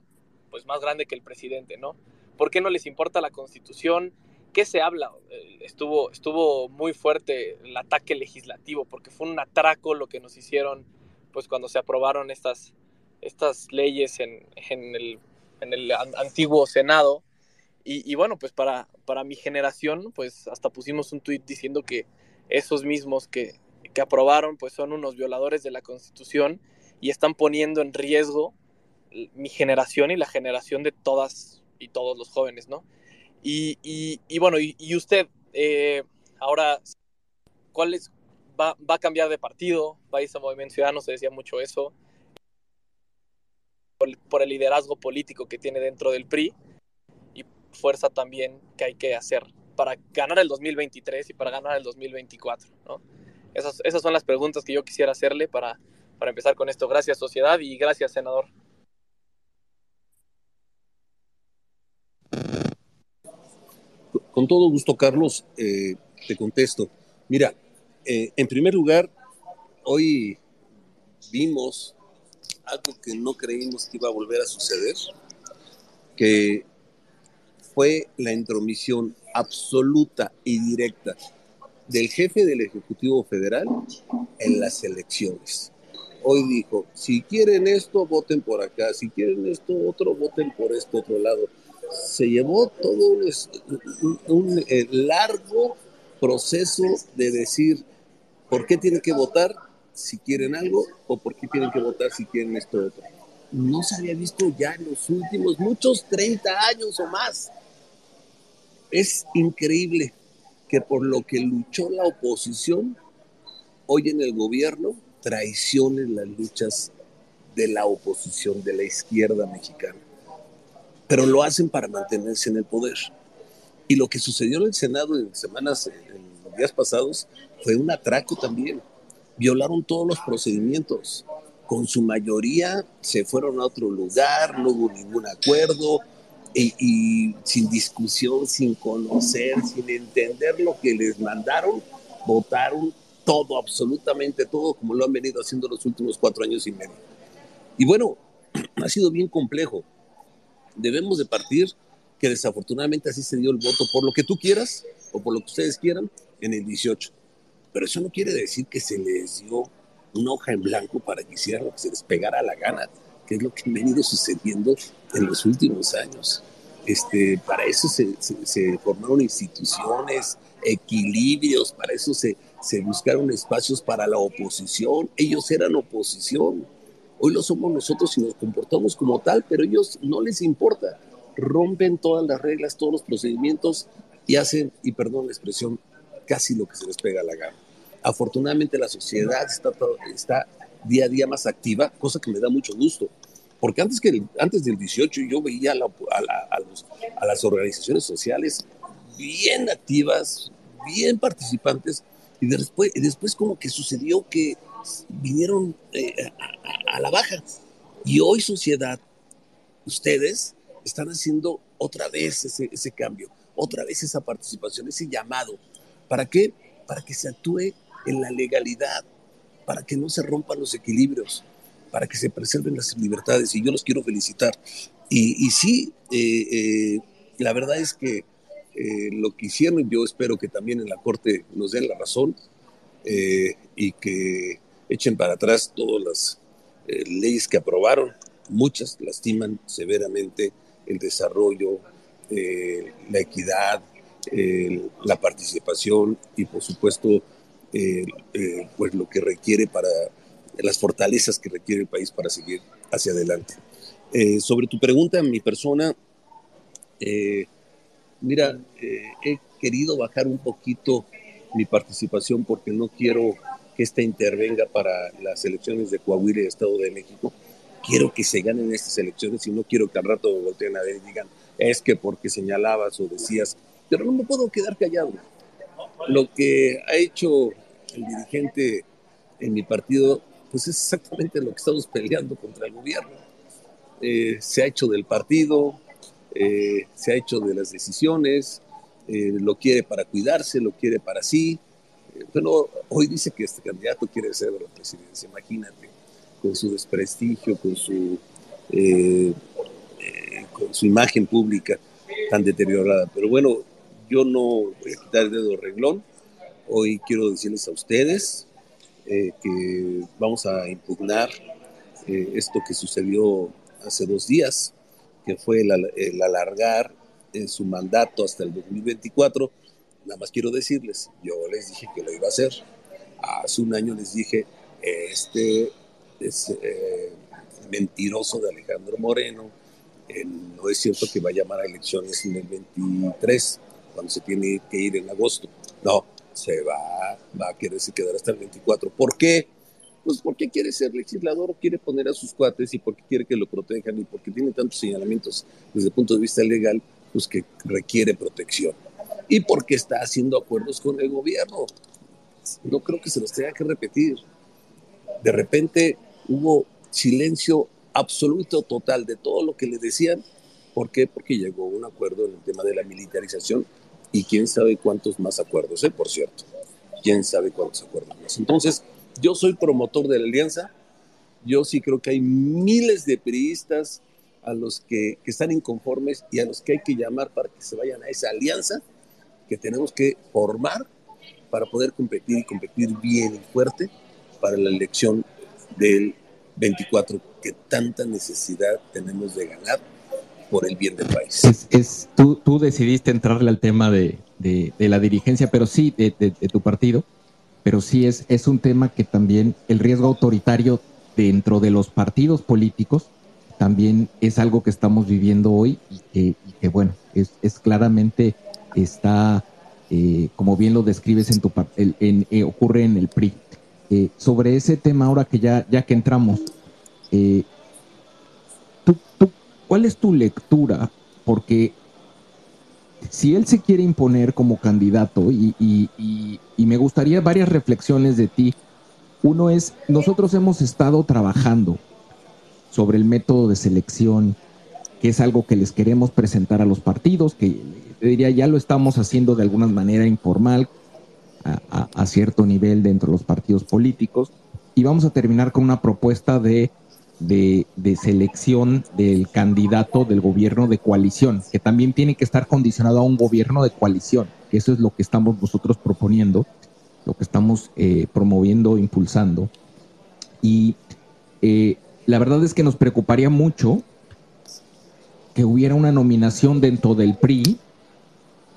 pues más grande que el presidente, ¿no? ¿Por qué no les importa la constitución? ¿Qué se habla? Eh, estuvo, estuvo muy fuerte el ataque legislativo porque fue un atraco lo que nos hicieron pues cuando se aprobaron estas, estas leyes en, en, el, en el, antiguo Senado. Y, y, bueno, pues para, para mi generación, pues hasta pusimos un tuit diciendo que esos mismos que, que aprobaron pues son unos violadores de la Constitución y están poniendo en riesgo mi generación y la generación de todas y todos los jóvenes, ¿no? Y, bueno, y, usted, eh, ahora, ¿cuál es, va, a cambiar de partido? ¿Va a irse a Movimiento Ciudadano? Se decía mucho eso. Por, el liderazgo político que tiene dentro del PRI y fuerza también que hay que hacer para ganar el 2023 y para ganar el 2024, ¿no? Esas, esas son las preguntas que yo quisiera hacerle para, para empezar con esto. Gracias, sociedad, y gracias, senador. Con todo gusto, Carlos, eh, te contesto. Mira, eh, en primer lugar, hoy vimos algo que no creímos que iba a volver a suceder, que fue la intromisión absoluta y directa del jefe del Ejecutivo Federal en las elecciones. Hoy dijo, si quieren esto, voten por acá, si quieren esto otro, voten por este otro lado se llevó todo un, eh, largo proceso de decir por qué tienen que votar si quieren algo o por qué tienen que votar si quieren esto otro. No se había visto ya en los últimos muchos 30 años o más. Es increíble que por lo que luchó la oposición, hoy en el gobierno traicionen las luchas de la oposición, de la izquierda mexicana pero lo hacen para mantenerse en el poder. Y lo que sucedió en el Senado en semanas, en días pasados, fue un atraco también. Violaron todos los procedimientos. Con su mayoría se fueron a otro lugar, no hubo ningún acuerdo y, y sin discusión, sin conocer, sin entender lo que les mandaron, votaron todo, absolutamente todo, como lo han venido haciendo los últimos cuatro años y medio. Y bueno, ha sido bien complejo debemos de partir que desafortunadamente así se dio el voto por lo que tú quieras o por lo que ustedes quieran en el 18. Pero eso no quiere decir que se les dio una hoja en blanco para que hicieran lo que se les pegara la gana, que es lo que ha venido sucediendo en los últimos años. Este, para eso se, se, formaron instituciones, equilibrios, para eso se, se buscaron espacios para la oposición. Ellos eran oposición Hoy lo somos nosotros y nos comportamos como tal, pero ellos no les importa. Rompen todas las reglas, todos los procedimientos y hacen, y perdón la expresión, casi lo que se les pega a la gana. Afortunadamente la sociedad está, está día a día más activa, cosa que me da mucho gusto. Porque antes, que antes del 18 yo veía a, a las organizaciones sociales bien activas, bien participantes, Y después, después como que sucedió que vinieron eh, a, la baja. Y hoy sociedad, ustedes están haciendo otra vez ese, ese cambio, otra vez esa participación, ese llamado. ¿Para qué? Para que se actúe en la legalidad, para que no se rompan los equilibrios, para que se preserven las libertades. Y yo los quiero felicitar. Y, y sí, eh, eh, la verdad es que eh, lo que hicieron, yo espero que también en la Corte nos den la razón y que echen para atrás todas las leyes que aprobaron. Muchas lastiman severamente el desarrollo, la equidad, la participación y por supuesto pues lo que requiere para las fortalezas que requiere el país para seguir hacia adelante. Eh, sobre tu pregunta, mi persona, eh, mira, eh, he querido bajar un poquito mi participación porque no quiero que esta intervenga para las elecciones de Coahuila y Estado de México. Quiero que se ganen estas elecciones y no quiero que al rato volteen a ver y digan, es que porque señalabas o decías, pero no me puedo quedar callado. Lo que ha hecho el dirigente en mi partido, pues es exactamente lo que estamos peleando contra el gobierno eh, se ha hecho del partido, eh, se ha hecho de las decisiones, eh, lo quiere para cuidarse, lo quiere para sí. Bueno, hoy dice que este candidato quiere ser de la presidencia, imagínate, con su desprestigio, con su, con su imagen pública tan deteriorada. Pero bueno, yo no voy a quitar el dedo renglón. Hoy quiero decirles a ustedes que vamos a impugnar esto que sucedió hace dos días, que fue el, alargar en su mandato hasta el 2024. Nada más quiero decirles, yo les dije que lo iba a hacer. Hace un año les dije, este es eh, mentiroso de Alejandro Moreno. no es cierto que va a llamar a elecciones en el 23, cuando se tiene que ir en agosto. No, se va, va a quererse quedar hasta el 24. ¿Por qué? Pues porque quiere ser legislador, quiere poner a sus cuates y porque quiere que lo protejan y porque tiene tantos señalamientos desde el punto de vista legal, pues que requiere protección. Y porque está haciendo acuerdos con el gobierno. No creo que se los tenga que repetir. De repente hubo silencio absoluto, total, de todo lo que le decían. ¿Por qué? Porque llegó un acuerdo en el tema de la militarización y quién sabe cuántos más acuerdos, ¿eh? por cierto. Quién sabe cuántos acuerdos más. Entonces, yo soy promotor de la alianza. Yo sí creo que hay miles de periodistas a los que, están inconformes y a los que hay que llamar para que se vayan a esa alianza que tenemos que formar para poder competir y competir bien y fuerte para la elección del 24 que tanta necesidad tenemos de ganar por el bien del país. Es, tú, tú, decidiste entrarle al tema de, la dirigencia, pero sí de, tu partido pero sí es, es un tema que también el riesgo autoritario dentro de los partidos políticos también es algo que estamos viviendo hoy y que, bueno, es, es, claramente está, eh, como bien lo describes en tu en, eh, ocurre en el PRI. Eh, sobre ese tema, ahora que ya, ya que entramos, ¿tú, tú, ¿cuál es tu lectura? Porque si él se quiere imponer como candidato y, me gustaría varias reflexiones de ti. Uno es, nosotros hemos estado trabajando sobre el método de selección, que es algo que les queremos presentar a los partidos, que diría ya lo estamos haciendo de alguna manera informal, a cierto nivel dentro de los partidos políticos, y vamos a terminar con una propuesta de de, selección del candidato del gobierno de coalición, que también tiene que estar condicionado a un gobierno de coalición, que eso es lo que estamos nosotros proponiendo, lo que estamos eh, promoviendo, impulsando. Y eh, la verdad es que nos preocuparía mucho que hubiera una nominación dentro del PRI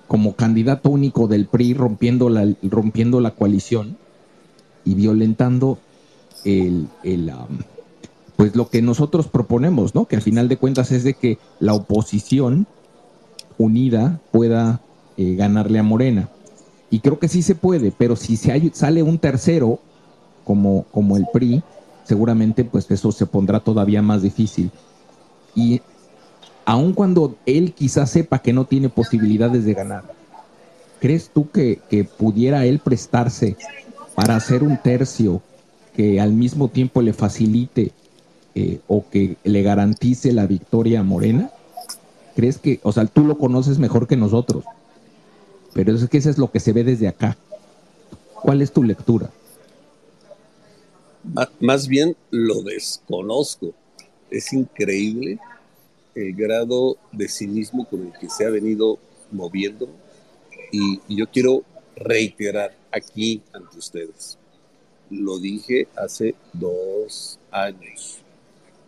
como candidato único del PRI rompiendo la, rompiendo la coalición y violentando el, el, pues lo que nosotros proponemos, ¿no? Que al final de cuentas es de que la oposición unida pueda eh, ganarle a Morena. Y creo que sí se puede, pero si se sale un tercero como, como el PRI, seguramente pues eso se pondrá todavía más difícil. Y aun cuando él quizás sepa que no tiene posibilidades de ganar, ¿crees tú que, pudiera él prestarse para hacer un tercio que al mismo tiempo le facilite eh, o que le garantice la victoria a Morena? ¿Crees que, o sea, tú lo conoces mejor que nosotros? Pero es que eso es lo que se ve desde acá. ¿Cuál es tu lectura? Más bien lo desconozco. Es increíble el grado de cinismo con el que se ha venido moviendo y, yo quiero reiterar aquí ante ustedes. Lo dije hace dos años.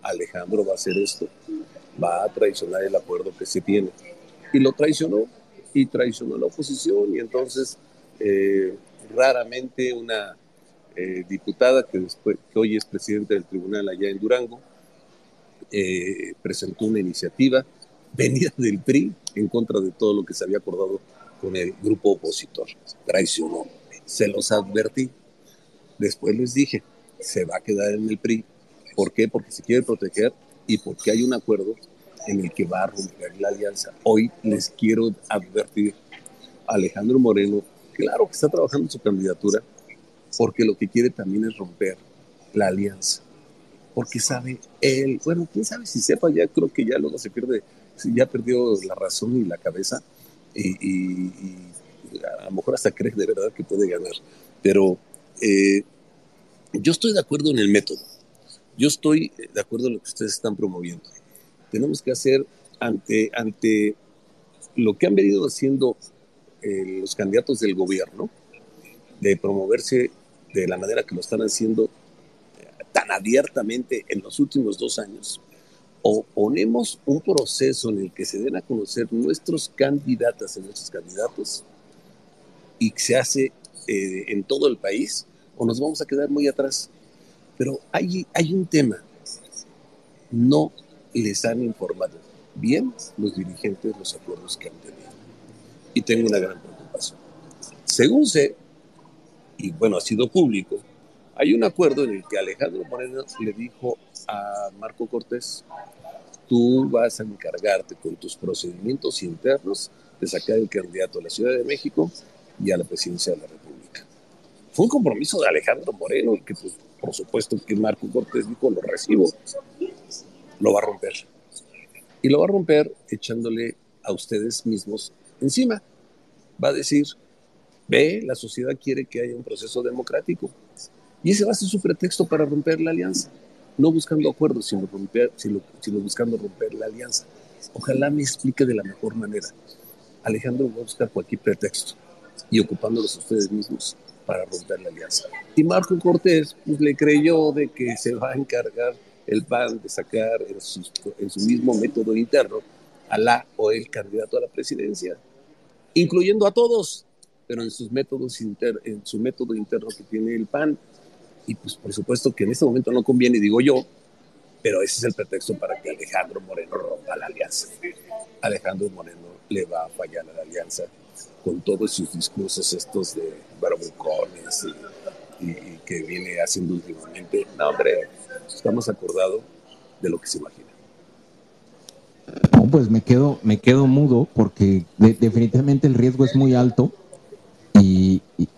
Alejandro va a hacer esto. Va a traicionar el acuerdo que se tiene. Y lo traicionó. Y traicionó la oposición. Y entonces, eh, raramente una eh, diputada que, después, que hoy es presidente del tribunal allá en Durango, eh, presentó una iniciativa venida del PRI en contra de todo lo que se había acordado con el grupo opositor. Traicionó. Se los advertí. Después les dije, se va a quedar en el PRI. ¿Por qué? Porque se quiere proteger y porque hay un acuerdo en el que va a romper la alianza. Hoy les quiero advertir, Alejandro Moreno, claro que está trabajando su candidatura, porque lo que quiere también es romper la alianza. Porque sabe él, bueno, quién sabe si sepa, ya creo que ya luego se pierde, ya perdió la razón y la cabeza, y, a lo mejor hasta cree de verdad que puede ganar. Pero eh, yo estoy de acuerdo en el método. Yo estoy de acuerdo en lo que ustedes están promoviendo. Tenemos que hacer ante, ante lo que han venido haciendo eh, los candidatos del gobierno, de promoverse de la manera que lo están haciendo tan abiertamente en los últimos dos años, o ponemos un proceso en el que se den a conocer nuestros candidatas y nuestros candidatos y se hace eh, en todo el país, o nos vamos a quedar muy atrás. Pero hay, hay un tema, no les han informado bien los dirigentes los acuerdos que han tenido. Y tengo una gran preocupación. Según sé, y bueno, ha sido público, hay un acuerdo en el que Alejandro Moreno le dijo a Marco Cortés, tú vas a encargarte con tus procedimientos internos de sacar el candidato a la Ciudad de México y a la presidencia de la República. Fue un compromiso de Alejandro Moreno y que pues, por supuesto que Marco Cortés dijo, lo recibo, lo va a romper. Y lo va a romper echándole a ustedes mismos encima. Va a decir, ve, la sociedad quiere que haya un proceso democrático y ese va a ser su pretexto para romper la alianza. No buscando acuerdos, sino, romper, sino, buscando romper la alianza. Ojalá me explique de la mejor manera. Alejandro va a buscar cualquier pretexto y ocupándolos ustedes mismos para romper la alianza. Y Marco Cortés pues, le creyó de que se va a encargar el PAN de sacar en su, en su mismo método interno a la o el candidato a la presidencia, incluyendo a todos, pero en sus métodos inter, en su método interno que tiene el PAN y pues por supuesto que en este momento no conviene, digo yo, pero ese es el pretexto para que Alejandro Moreno rompa la alianza. Alejandro Moreno le va a fallar a la alianza con todos sus discursos estos de barbucones y, que viene haciendo últimamente. No, hombre, estamos acordados de lo que se imagina. No, pues me quedo, me quedo mudo porque definitivamente el riesgo es muy alto y, y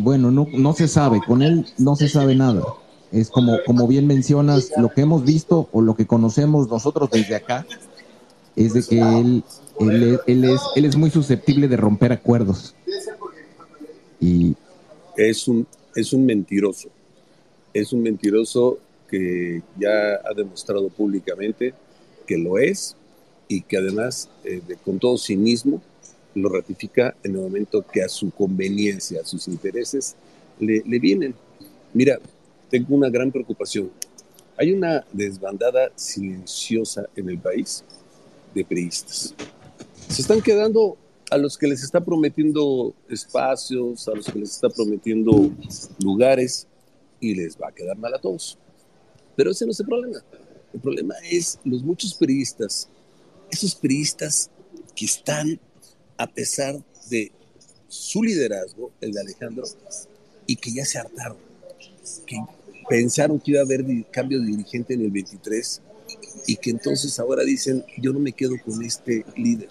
bueno, no, no se sabe, con él no se sabe nada. Es como, como bien mencionas, lo que hemos visto o lo que conocemos nosotros desde acá es de que él, él, él, es, él es muy susceptible de romper acuerdos. Y es un, es un mentiroso. Es un mentiroso que ya ha demostrado públicamente que lo es y que además, eh, con todo cinismo, lo ratifica en el momento que a su conveniencia, a sus intereses, le, le vienen. Mira, tengo una gran preocupación. Hay una desbandada silenciosa en el país de periodistas. Se están quedando a los que les está prometiendo espacios, a los que les está prometiendo lugares y les va a quedar mal a todos. Pero ese no es el problema. El problema es los muchos periodistas, esos periodistas que están a pesar de su liderazgo, el de Alejandro, y que ya se hartaron, que pensaron que iba a haber cambio de dirigente en el 23 y que entonces ahora dicen, yo no me quedo con este líder.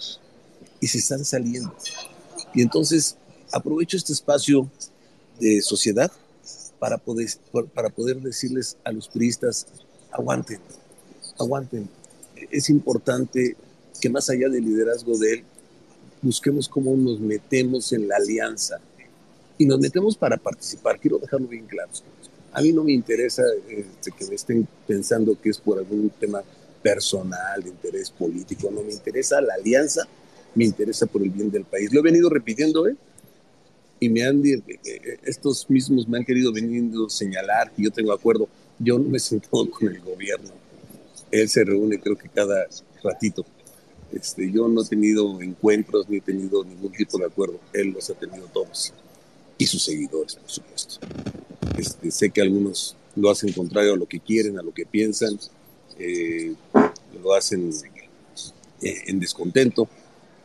Y se están saliendo. Y entonces aprovecho este espacio de sociedad para poder, para poder decirles a los priistas, aguanten, aguanten. Es importante que más allá del liderazgo de él, busquemos cómo nos metemos en la alianza. Y nos metemos para participar, quiero dejarlo bien claro. A mí no me interesa este, que me estén pensando que es por algún tema personal, de interés político, no me interesa la alianza, me interesa por el bien del país. Lo he venido repitiendo, ¿eh? Y me han, eh, eh, estos mismos me han querido venir a señalar que yo tengo acuerdo. Yo no me he sentado con el gobierno. Él se reúne creo que cada ratito. Este, yo no he tenido encuentros ni he tenido ningún tipo de acuerdo. Él los ha tenido todos. Y sus seguidores, por supuesto. Este, sé que algunos lo hacen contrario a lo que quieren, a lo que piensan. Eh, lo hacen eh, en descontento.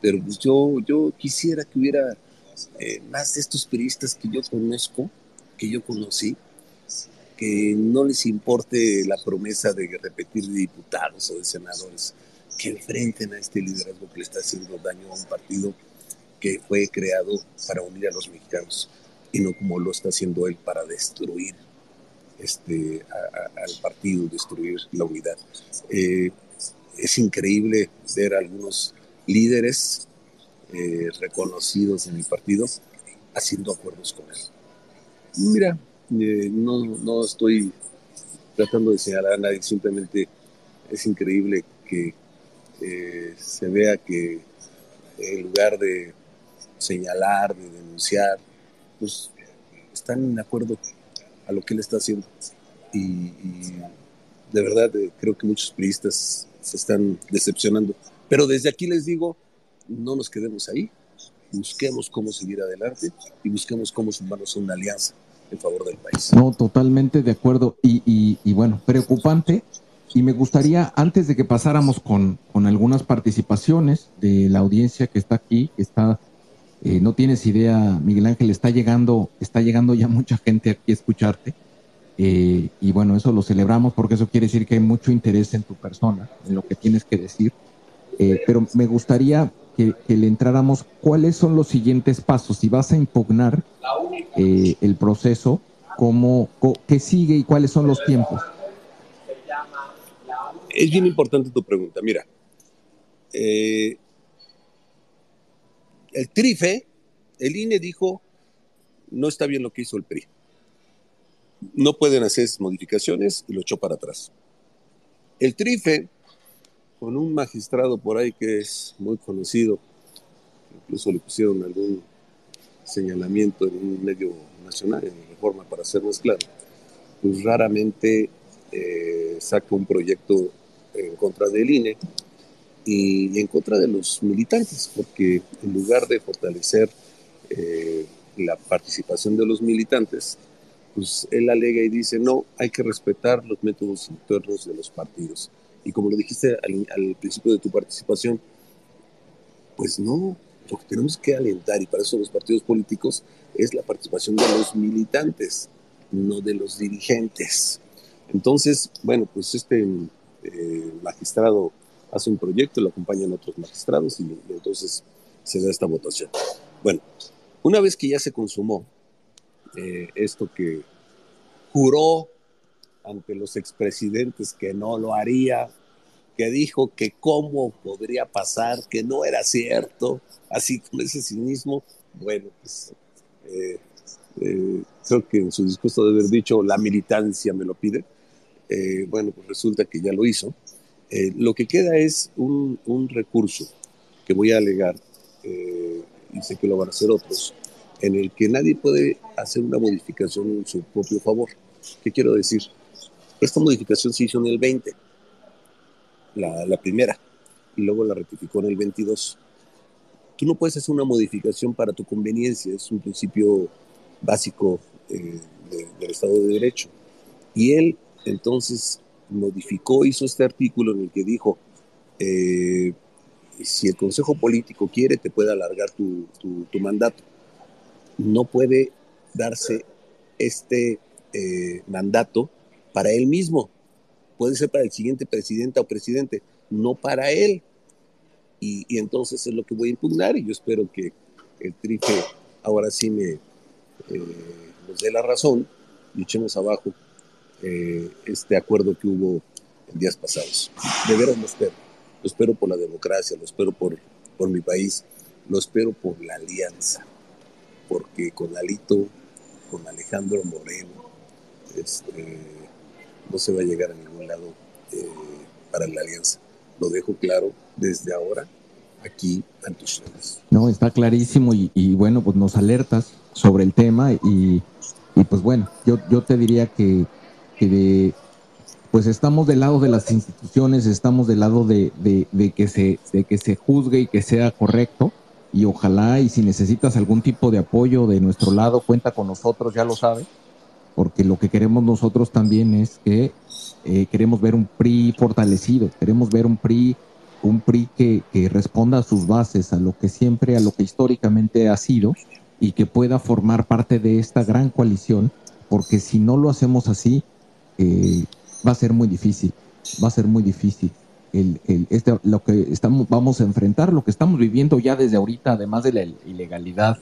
Pero pues yo, yo quisiera que hubiera eh, más de estos periodistas que yo conozco, que yo conocí, que no les importe la promesa de repetir de diputados o de senadores, que enfrenten a este liderazgo que le está haciendo daño a un partido que fue creado para unir a los mexicanos y no como lo está haciendo él para destruir este, al partido, destruir la unidad. Eh, es increíble ver a algunos líderes eh, reconocidos en el partido haciendo acuerdos con él. Mira, eh, no, no estoy tratando de señalar a nadie, simplemente es increíble que eh, se vea que en lugar de señalar, de denunciar, pues están en acuerdo a lo que él está haciendo. Y, de verdad eh, creo que muchos periodistas se están decepcionando. Pero desde aquí les digo, no nos quedemos ahí, busquemos cómo seguir adelante y busquemos cómo sumarnos a una alianza en favor del país. No, totalmente de acuerdo. Y, y bueno, preocupante y me gustaría, antes de que pasáramos con, con algunas participaciones de la audiencia que está aquí, que está, eh, no tienes idea, Miguel Ángel, está llegando, está llegando ya mucha gente aquí a escucharte. Eh, y bueno, eso lo celebramos porque eso quiere decir que hay mucho interés en tu persona, en lo que tienes que decir. Eh, pero me gustaría que, le entráramos cuáles son los siguientes pasos. Si vas a impugnar el proceso, cómo, qué sigue y cuáles son los tiempos es bien importante tu pregunta. Mira, eh, el TRIFE, el INE dijo, no está bien lo que hizo el PRI. No pueden hacer modificaciones y lo echó para atrás. El TRIFE, con un magistrado por ahí que es muy conocido, incluso le pusieron algún señalamiento en un medio nacional, en Reforma, para ser más claro, pues raramente eh, saca un proyecto en contra del INE y en contra de los militantes, porque en lugar de fortalecer eh, la participación de los militantes, pues él alega y dice, no, hay que respetar los métodos internos de los partidos. Y como lo dijiste al, principio de tu participación, pues no, lo que tenemos que alentar, y para eso los partidos políticos, es la participación de los militantes, no de los dirigentes. Entonces, bueno, pues este eh, magistrado hace un proyecto, lo acompañan otros magistrados y, entonces se da esta votación. Bueno, una vez que ya se consumó eh, esto que juró ante los expresidentes que no lo haría, que dijo que cómo podría pasar, que no era cierto, así con ese cinismo, bueno, pues eh, creo que en su discurso de haber dicho la militancia me lo pide, eh, bueno, pues resulta que ya lo hizo. Eh, lo que queda es un, recurso que voy a alegar, eh, y sé que lo van a hacer otros, en el que nadie puede hacer una modificación en su propio favor. ¿Qué quiero decir? Esta modificación se hizo en el 20, la, primera, y luego la ratificó en el 22. Tú no puedes hacer una modificación para tu conveniencia, es un principio básico del Estado de Derecho. Y él entonces modificó, hizo este artículo en el que dijo, eh, si el Consejo Político quiere, te puede alargar tu, mandato. No puede darse este eh, mandato para él mismo. Puede ser para el siguiente presidente o presidente, no para él. Y, entonces es lo que voy a impugnar y yo espero que el trife ahora sí me eh, nos dé la razón y echemos abajo eh, este acuerdo que hubo en días pasados. De veras lo espero. Lo espero por la democracia, lo espero por, por mi país, lo espero por la alianza, porque con Alito, con Alejandro Moreno, este, no se va a llegar a ningún lado eh, para la alianza. Lo dejo claro desde ahora aquí ante ustedes. No, está clarísimo y, bueno, pues nos alertas sobre el tema y, pues bueno, yo, yo te diría que, que pues estamos del lado de las instituciones, estamos del lado de, de, que se, de que se juzgue y que sea correcto. Y ojalá y si necesitas algún tipo de apoyo de nuestro lado, cuenta con nosotros, ya lo sabes, porque lo que queremos nosotros también es que eh, queremos ver un PRI fortalecido, queremos ver un PRI un PRI que, que, responda a sus bases, a lo que siempre, a lo que históricamente ha sido y que pueda formar parte de esta gran coalición, porque si no lo hacemos así, eh, va a ser muy difícil, va a ser muy difícil. El, el, este, lo que estamos, vamos a enfrentar, lo que estamos viviendo ya desde ahorita, además de la ilegalidad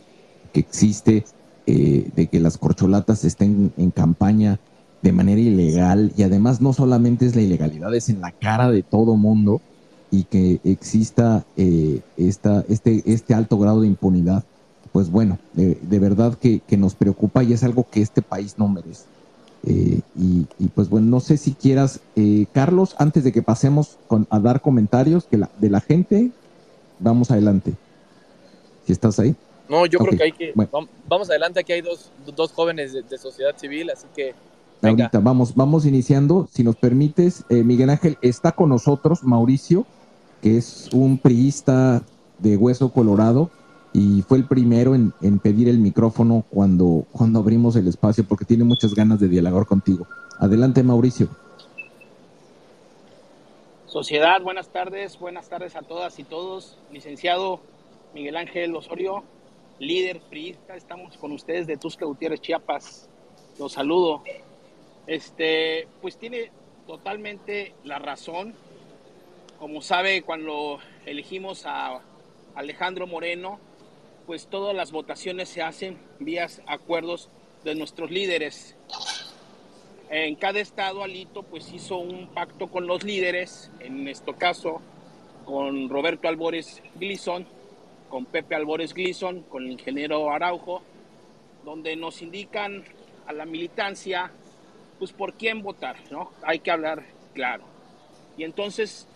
que existe, eh, de que las corcholatas estén en campaña de manera ilegal y además no solamente es la ilegalidad, es en la cara de todo mundo y que exista eh, esta, este, este alto grado de impunidad, pues bueno, de, verdad que, nos preocupa y es algo que este país no merece. Eh, y, pues bueno, no sé si quieras, eh, Carlos, antes de que pasemos a dar comentarios que la, de la gente, vamos adelante. Si estás ahí. No, yo creo que hay que. Vamos adelante, aquí hay dos, dos jóvenes de, sociedad civil, así que. Ahorita vamos, vamos iniciando. Si nos permites, Miguel Ángel, está con nosotros Mauricio que es un priista de hueso colorado y fue el primero en, pedir el micrófono cuando, cuando abrimos el espacio porque tiene muchas ganas de dialogar contigo. Adelante, Mauricio. Sociedad, buenas tardes, buenas tardes a todas y todos. Licenciado Miguel Ángel Osorio, líder priista, estamos con ustedes de Tusca Gutiérrez, Chiapas. Los saludo. Este, pues tiene totalmente la razón como sabe, cuando elegimos a Alejandro Moreno, pues todas las votaciones se hacen vía acuerdos de nuestros líderes. En cada estado, Alito pues hizo un pacto con los líderes, en este caso con Roberto Albores Glison, con Pepe Albores Glison, con el ingeniero Araujo, donde nos indican a la militancia pues por quién votar, ¿no? Hay que hablar claro. Y entonces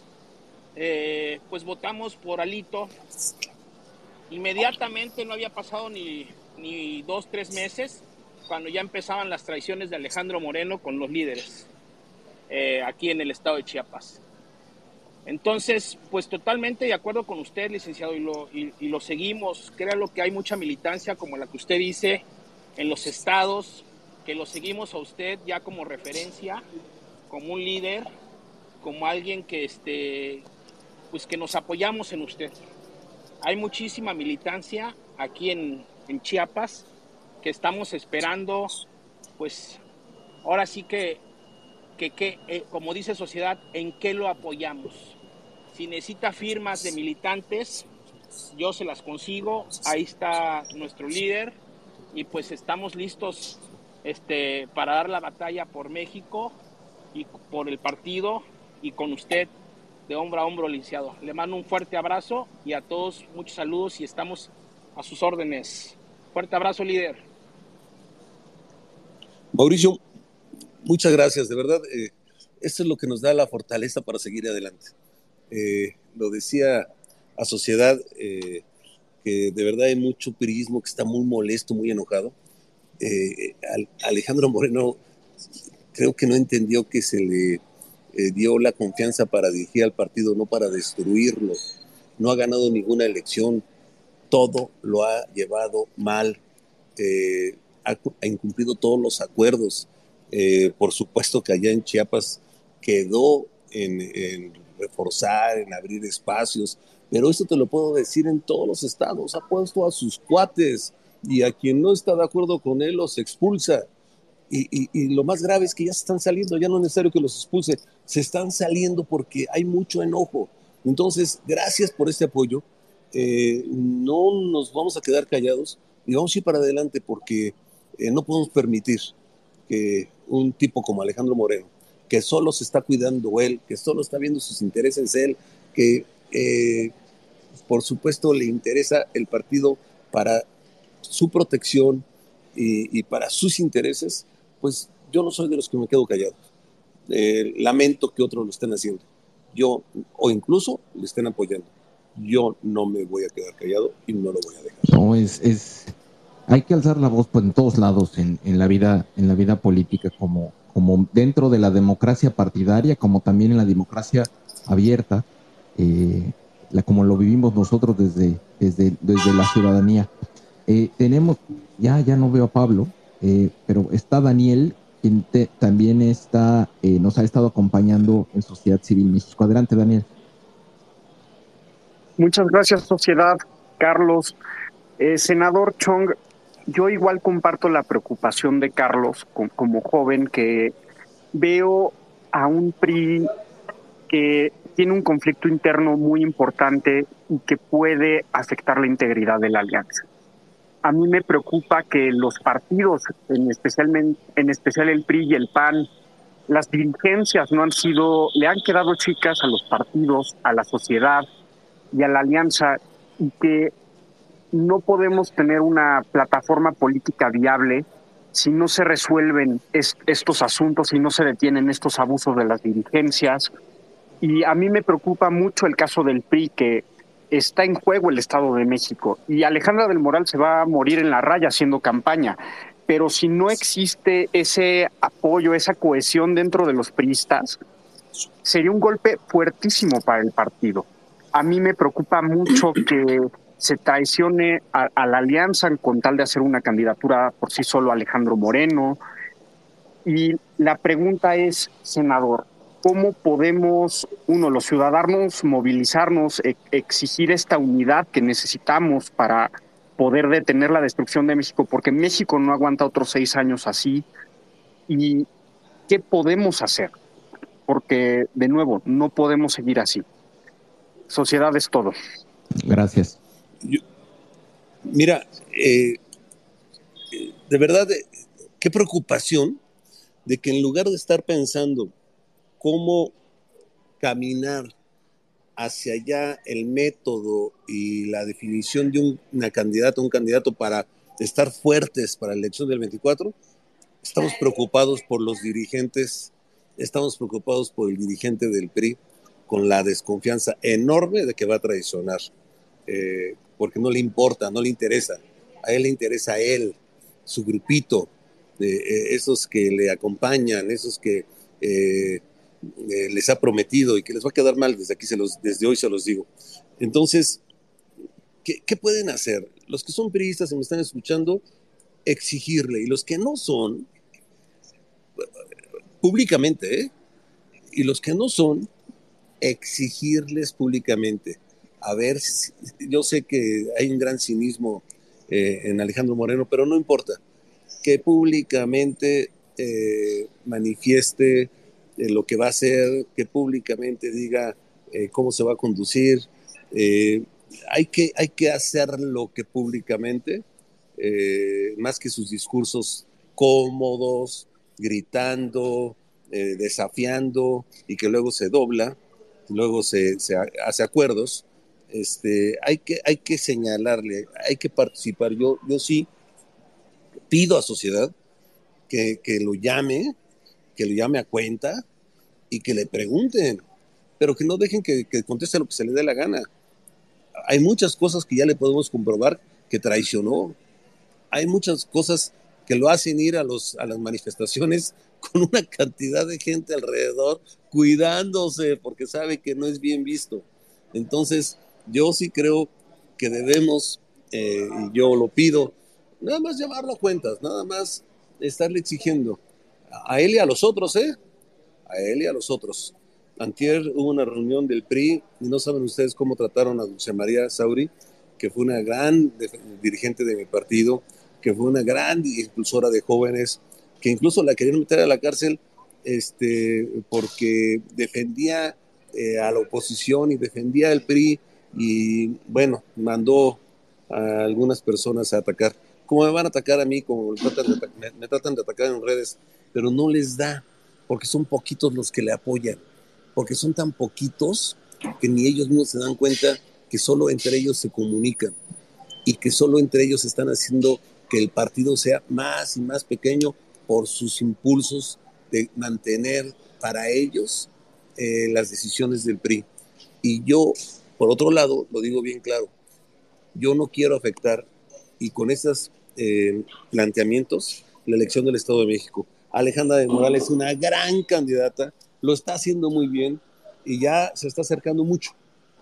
eh, pues votamos por Alito. Inmediatamente no había pasado ni, ni dos, tres meses cuando ya empezaban las traiciones de Alejandro Moreno con los líderes eh, aquí en el estado de Chiapas. Entonces, pues totalmente de acuerdo con usted, licenciado, y lo, y, lo seguimos. Créalo que hay mucha militancia, como la que usted dice, en los estados, que lo seguimos a usted ya como referencia, como un líder, como alguien que, este, pues que nos apoyamos en usted. Hay muchísima militancia aquí en, Chiapas que estamos esperando, pues ahora sí que, que, eh, como dice sociedad, ¿en qué lo apoyamos? Si necesita firmas de militantes, yo se las consigo, ahí está nuestro líder y pues estamos listos este, para dar la batalla por México y por el partido y con usted de hombro a hombro, licenciado. Le mando un fuerte abrazo y a todos muchos saludos y estamos a sus órdenes. Fuerte abrazo, líder. Mauricio, muchas gracias. De verdad, eh, esto es lo que nos da la fortaleza para seguir adelante. Eh, lo decía a sociedad, eh, que de verdad hay mucho periodismo que está muy molesto, muy enojado. Alejandro Moreno creo que no entendió que se le eh, dio la confianza para dirigir al partido, no para destruirlo. No ha ganado ninguna elección, todo lo ha llevado mal, eh, ha, incumplido todos los acuerdos. Eh, por supuesto que allá en Chiapas quedó en, reforzar, en abrir espacios, pero esto te lo puedo decir en todos los estados. Ha puesto a sus cuates y a quien no está de acuerdo con él los expulsa. Y, lo más grave es que ya se están saliendo, ya no es necesario que los expulse, se están saliendo porque hay mucho enojo. Entonces, gracias por este apoyo. eh, no nos vamos a quedar callados y vamos a ir para adelante porque eh, no podemos permitir que un tipo como Alejandro Moreno, que solo se está cuidando él, que solo está viendo sus intereses él, que eh, por supuesto le interesa el partido para su protección y, para sus intereses, pues yo no soy de los que me quedo callado. lamento que otros lo estén haciendo. Yo, o incluso le estén apoyando yo no me voy a quedar callado y no lo voy a dejar. No, es, es hay que alzar la voz pues, en todos lados en, en, la vida, en la vida política, como, como dentro de la democracia partidaria, como también en la democracia abierta, eh, como lo vivimos nosotros desde, desde, desde la ciudadanía. Eh, tenemos, ya, ya no veo a Pablo, eh, pero está Daniel, quien también está, nos ha estado acompañando en Sociedad Civil México. Adelante, Daniel. Muchas gracias, sociedad. Carlos, eh, senador Chong, yo igual comparto la preocupación de Carlos como joven que veo a un PRI que tiene un conflicto interno muy importante y que puede afectar la integridad de la alianza. A mí me preocupa que los partidos, en, especialmente, en especial el PRI y el PAN, las dirigencias no han sido, le han quedado chicas a los partidos, a la sociedad, y a la alianza y que no podemos tener una plataforma política viable si no se resuelven estos asuntos, si no se detienen estos abusos de las dirigencias. Y a mí me preocupa mucho el caso del PRI, que está en juego el Estado de México. Y Alejandra del Moral se va a morir en la raya haciendo campaña. Pero si no existe ese apoyo, esa cohesión dentro de los priistas, sería un golpe fuertísimo para el partido a mí me preocupa mucho que se traicione a, la alianza con tal de hacer una candidatura por sí solo Alejandro Moreno. Y la pregunta es, senador, ¿cómo podemos, uno, los ciudadanos, movilizarnos, e, exigir esta unidad que necesitamos para poder detener la destrucción de México? Porque México no aguanta otros seis años así. ¿Y qué podemos hacer? Porque, de nuevo, no podemos seguir así sociedad es todo. Gracias. mira, eh, de verdad, eh, qué preocupación de que en lugar de estar pensando cómo caminar hacia allá el método y la definición de una candidata, un candidato para estar fuertes para la elección del 24, estamos preocupados por los dirigentes, estamos preocupados por el dirigente del PRI, con la desconfianza enorme de que va a traicionar, eh, porque no le importa, no le interesa. A él le interesa a él, su grupito, eh, esos que le acompañan, esos que eh, les ha prometido y que les va a quedar mal desde aquí, se los, desde hoy se los digo. Entonces, ¿qué, ¿qué, pueden hacer? Los que son periodistas y me están escuchando, exigirle, y los que no son, públicamente, ¿eh? y los que no son, exigirles públicamente. A ver, yo sé que hay un gran cinismo eh, en Alejandro Moreno, pero no importa, que públicamente eh, manifieste eh, lo que va a hacer, que públicamente diga cómo se va a conducir. hay, que, hay que hacerlo que públicamente, más que sus discursos cómodos, gritando, desafiando y que luego se dobla luego se, hace acuerdos, este, hay, que, hay que señalarle, hay que participar. Yo, yo sí pido a sociedad que, lo llame, que lo llame a cuenta y que le pregunten, pero que no dejen que, conteste lo que se le dé la gana. Hay muchas cosas que ya le podemos comprobar que traicionó. Hay muchas cosas que lo hacen ir a, los, a las manifestaciones con una cantidad de gente alrededor cuidándose porque sabe que no es bien visto. Entonces, yo sí creo que debemos, eh, y yo lo pido, nada más llevarlo a cuentas, nada más estarle exigiendo a él y a los otros, ¿eh? A él y a los otros. Antier hubo una reunión del PRI y no saben ustedes cómo trataron a Dulce María Sauri, que fue una gran dirigente de mi partido, que fue una gran impulsora de jóvenes, que incluso la querían meter a la cárcel este, porque defendía eh, a la oposición y defendía el PRI y bueno, mandó a algunas personas a atacar. ¿Cómo me van a atacar a mí? Como me tratan de atacar en redes, pero no les da, porque son poquitos los que le apoyan, porque son tan poquitos que ni ellos mismos se dan cuenta que solo entre ellos se comunican y que solo entre ellos están haciendo que el partido sea más y más pequeño por sus impulsos de mantener para ellos eh, las decisiones del PRI. Y yo, por otro lado, lo digo bien claro, yo no quiero afectar, y con estos eh, planteamientos, la elección del Estado de México. Alejandra de Morales es una gran candidata, lo está haciendo muy bien y ya se está acercando mucho.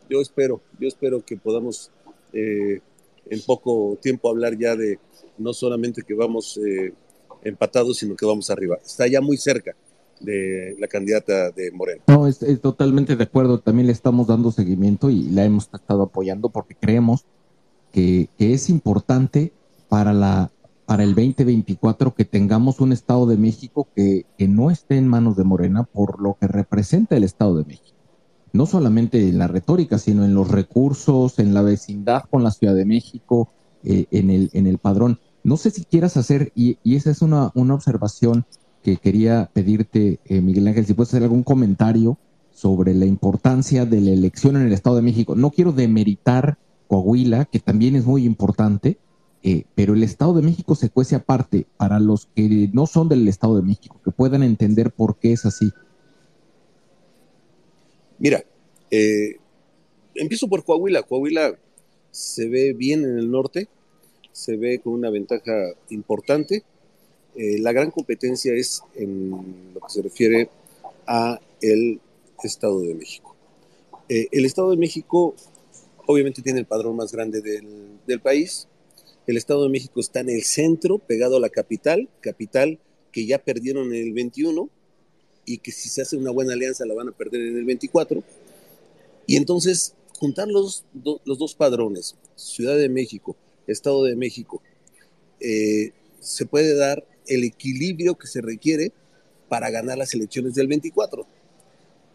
Yo espero, yo espero que podamos eh, en poco tiempo hablar ya de no solamente que vamos eh, empatados, sino que vamos arriba. Está ya muy cerca de la candidata de Moreno. No, es, totalmente de acuerdo. También le estamos dando seguimiento y la hemos estado apoyando porque creemos que, es importante para, la, para el 2024 que tengamos un Estado de México que, que no esté en manos de Morena por lo que representa el Estado de México no solamente en la retórica, sino en los recursos, en la vecindad con la Ciudad de México, eh, en, el, en el padrón. No sé si quieras hacer, y, esa es una, una, observación que quería pedirte, eh, Miguel Ángel, si puedes hacer algún comentario sobre la importancia de la elección en el Estado de México. No quiero demeritar Coahuila, que también es muy importante, eh, pero el Estado de México se cuece aparte para los que no son del Estado de México, que puedan entender por qué es así. Mira, eh, empiezo por Coahuila. Coahuila se ve bien en el norte, se ve con una ventaja importante. Eh, la gran competencia es en lo que se refiere a el Estado de México. Eh, el Estado de México obviamente tiene el padrón más grande del, del, país. El Estado de México está en el centro, pegado a la capital, capital que ya perdieron en el 21 y que si se hace una buena alianza la van a perder en el 24. Y entonces, juntar los, los dos padrones, Ciudad de México, Estado de México, eh, se puede dar el equilibrio que se requiere para ganar las elecciones del 24.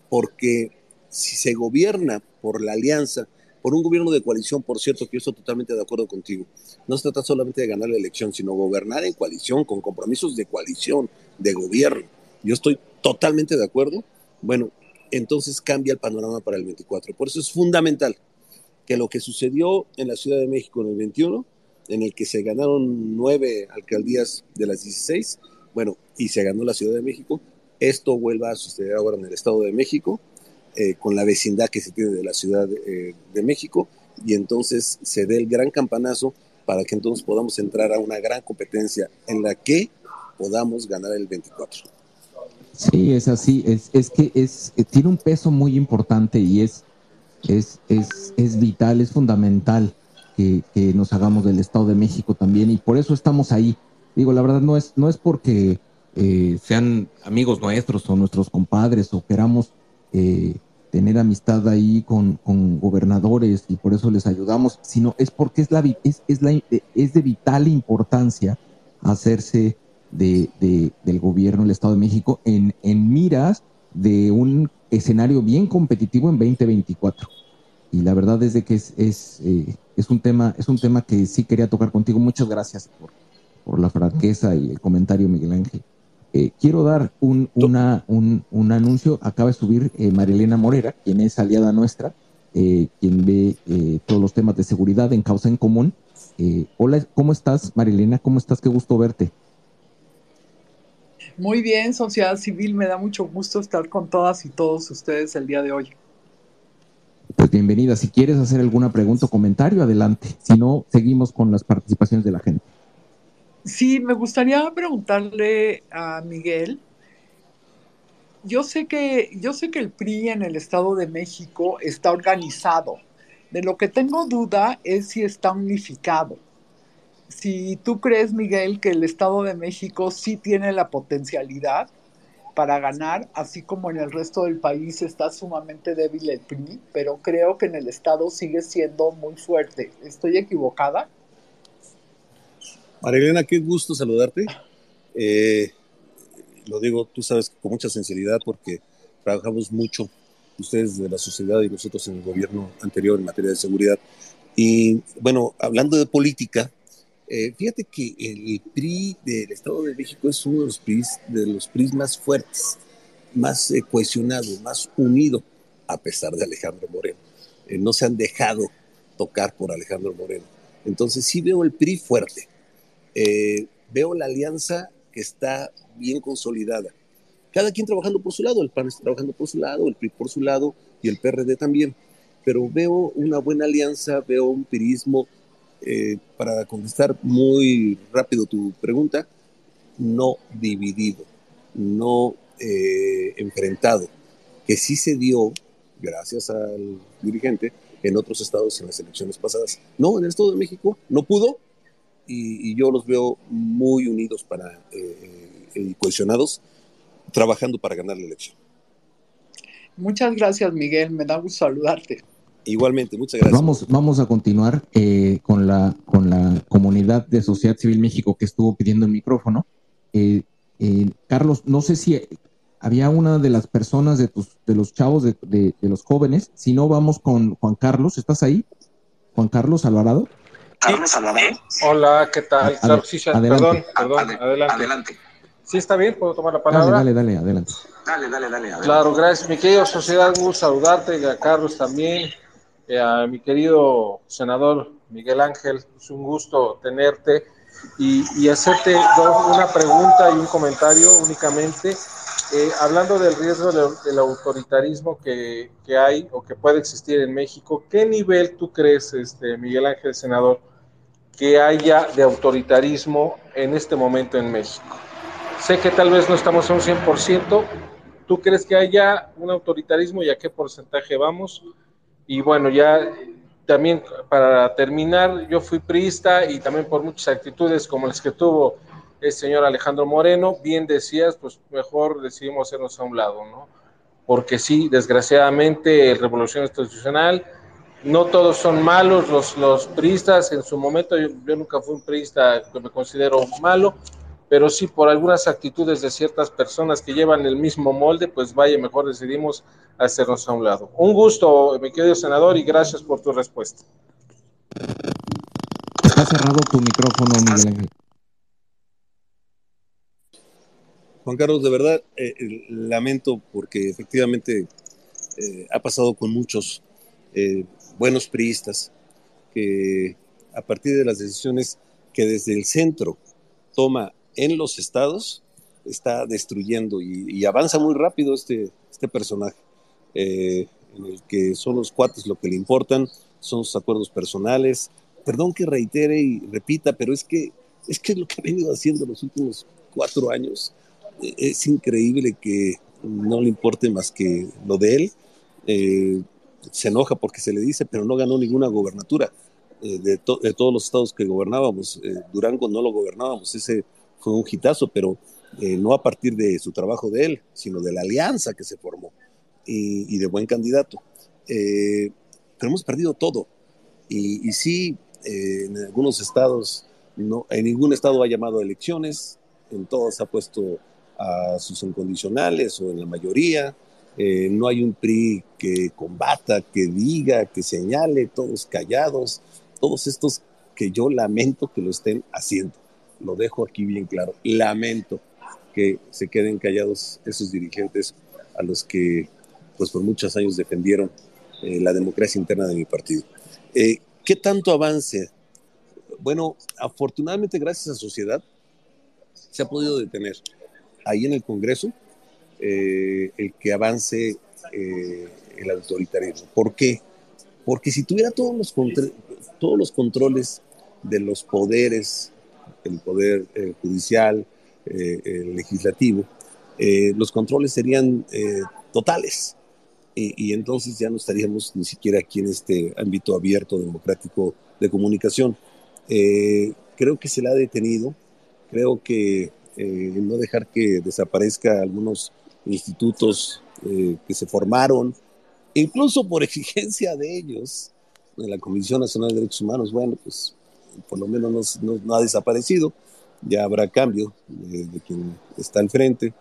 Porque si se gobierna por la alianza, por un gobierno de coalición, por cierto, que yo estoy totalmente de acuerdo contigo, no se trata solamente de ganar la elección, sino gobernar en coalición, con compromisos de coalición, de gobierno. Yo estoy totalmente de acuerdo. Bueno, entonces cambia el panorama para el 24. Por eso es fundamental que lo que sucedió en la Ciudad de México en el 21, en el que se ganaron nueve alcaldías de las 16, bueno, y se ganó la Ciudad de México, esto vuelva a suceder ahora en el Estado de México, eh, con la vecindad que se tiene de la Ciudad de, de México, y entonces se dé el gran campanazo para que entonces podamos entrar a una gran competencia en la que podamos ganar el 24. Sí, es así, es, es que es, eh, tiene un peso muy importante y es, es, es, es vital, es fundamental que, nos hagamos del Estado de México también y por eso estamos ahí. Digo, la verdad no es, no es porque eh, sean amigos nuestros o nuestros compadres o queramos eh, tener amistad ahí con, con, gobernadores y por eso les ayudamos, sino es porque es, la, es, es, la, es de vital importancia hacerse de, del gobierno del Estado de México en, en miras de un escenario bien competitivo en 2024. Y la verdad es de que es, es, eh, es, un, tema, es un tema que sí quería tocar contigo. Muchas gracias por, por la franqueza y el comentario, Miguel Ángel. Eh, quiero dar un, una, un, un, anuncio. Acaba de subir eh, Marilena Morera, quien es aliada nuestra, quien ve todos los temas de seguridad en causa en común. hola, ¿cómo estás, Marilena? ¿Cómo estás? Qué gusto verte. Muy bien, sociedad civil, me da mucho gusto estar con todas y todos ustedes el día de hoy. Pues bienvenida. Si quieres hacer alguna pregunta o comentario, adelante. Si no, seguimos con las participaciones de la gente. Sí, me gustaría preguntarle a Miguel. Yo sé que yo sé que el PRI en el Estado de México está organizado. De lo que tengo duda es si está unificado si tú crees, Miguel, que el Estado de México sí tiene la potencialidad para ganar, así como en el resto del país está sumamente débil el PRI, pero creo que en el Estado sigue siendo muy fuerte. ¿Estoy equivocada? Marilena, qué gusto saludarte. Eh, lo digo, tú sabes, con mucha sinceridad porque trabajamos mucho ustedes de la sociedad y nosotros en el gobierno anterior en materia de seguridad. Y bueno, hablando de política, eh, fíjate que el PRI del Estado de México es uno de los PRI, de los más fuertes, más eh, cohesionados, más unido, a pesar de Alejandro Moreno. Eh, no se han dejado tocar por Alejandro Moreno. Entonces sí veo el PRI fuerte. Veo la alianza que está bien consolidada. Cada quien trabajando por su lado, el PAN está trabajando por su lado, el PRI por su lado y el PRD también. Pero veo una buena alianza, veo un pirismo, eh, para contestar muy rápido tu pregunta, no dividido, no eh, enfrentado, que sí se dio, gracias al dirigente, en otros estados en las elecciones pasadas. No, en el Estado de México no pudo y, yo los veo muy unidos para, eh, y cohesionados trabajando para ganar la elección. Muchas gracias, Miguel. Me da gusto saludarte. Igualmente, muchas gracias. Vamos, vamos a continuar eh, con, la, con la comunidad de Sociedad Civil México que estuvo pidiendo el micrófono. Eh, eh, Carlos, no sé si había una de las personas de, tus, de los chavos, de, de, los jóvenes. Si no, vamos con Juan Carlos. ¿Estás ahí? Juan Carlos Alvarado. Carlos Alvarado. Hola, ¿qué tal? adelante. Perdón, perdón, adelante. adelante. ¿Sí está bien? ¿Puedo tomar la palabra? Dale, dale, dale, adelante. Dale, dale, dale. Adelante. Claro, gracias, mi querido sociedad. Un gusto saludarte y a Carlos también. Eh, a mi querido senador Miguel Ángel, es un gusto tenerte y, hacerte una pregunta y un comentario únicamente. Eh, hablando del riesgo del autoritarismo que, que, hay o que puede existir en México, ¿qué nivel tú crees, este, Miguel Ángel, senador, que haya de autoritarismo en este momento en México? Sé que tal vez no estamos a un 100%. ¿Tú crees que haya un autoritarismo y a qué porcentaje vamos? Y bueno, ya también para terminar, yo fui priista y también por muchas actitudes como las que tuvo el señor Alejandro Moreno, bien decías, pues mejor decidimos hacernos a un lado, ¿no? Porque sí, desgraciadamente, Revolución Institucional, no todos son malos, los, los priistas en su momento, yo, yo nunca fui un priista que me considero malo, pero sí por algunas actitudes de ciertas personas que llevan el mismo molde, pues vaya, mejor decidimos hacernos a un lado. Un gusto, mi querido senador, y gracias por tu respuesta. Está cerrado tu micrófono, Miguel Ángel. Juan Carlos, de verdad, eh, eh, lamento porque efectivamente eh, ha pasado con muchos buenos priistas que a partir de las decisiones que desde el centro toma en los estados está destruyendo y, avanza muy rápido este, este personaje, eh, en el que son los cuates lo que le importan, son sus acuerdos personales. Perdón que reitere y repita, pero es que es que lo que ha venido haciendo los últimos cuatro años eh, es increíble que no le importe más que lo de él. Eh, se enoja porque se le dice, pero no ganó ninguna gobernatura. de, de, todos los estados que gobernábamos, Durango no lo gobernábamos, ese fue un hitazo, pero eh, no a partir de su trabajo de él, sino de la alianza que se formó y, de buen candidato. Eh, pero hemos perdido todo. Y, y sí, eh, en algunos estados, no, en ningún estado ha llamado a elecciones, en todos ha puesto a sus incondicionales o en la mayoría. No hay un PRI que combata, que diga, que señale, todos callados, todos estos que yo lamento que lo estén haciendo lo dejo aquí bien claro. Lamento que se queden callados esos dirigentes a los que pues por muchos años defendieron eh, la democracia interna de mi partido. Eh, ¿Qué tanto avance? Bueno, afortunadamente gracias a sociedad se ha podido detener ahí en el Congreso eh, el que avance el autoritarismo. ¿Por qué? Porque si tuviera todos los, todos los controles de los poderes el poder eh, judicial, eh, el legislativo, eh, los controles serían totales. Y, entonces ya no estaríamos ni siquiera aquí en este ámbito abierto, democrático de comunicación. creo que se le ha detenido, creo que no dejar que desaparezca algunos institutos que se formaron, incluso por exigencia de ellos, de la Comisión Nacional de Derechos Humanos, bueno, pues por lo menos no, ha desaparecido, ya habrá cambio de, quien está al frente,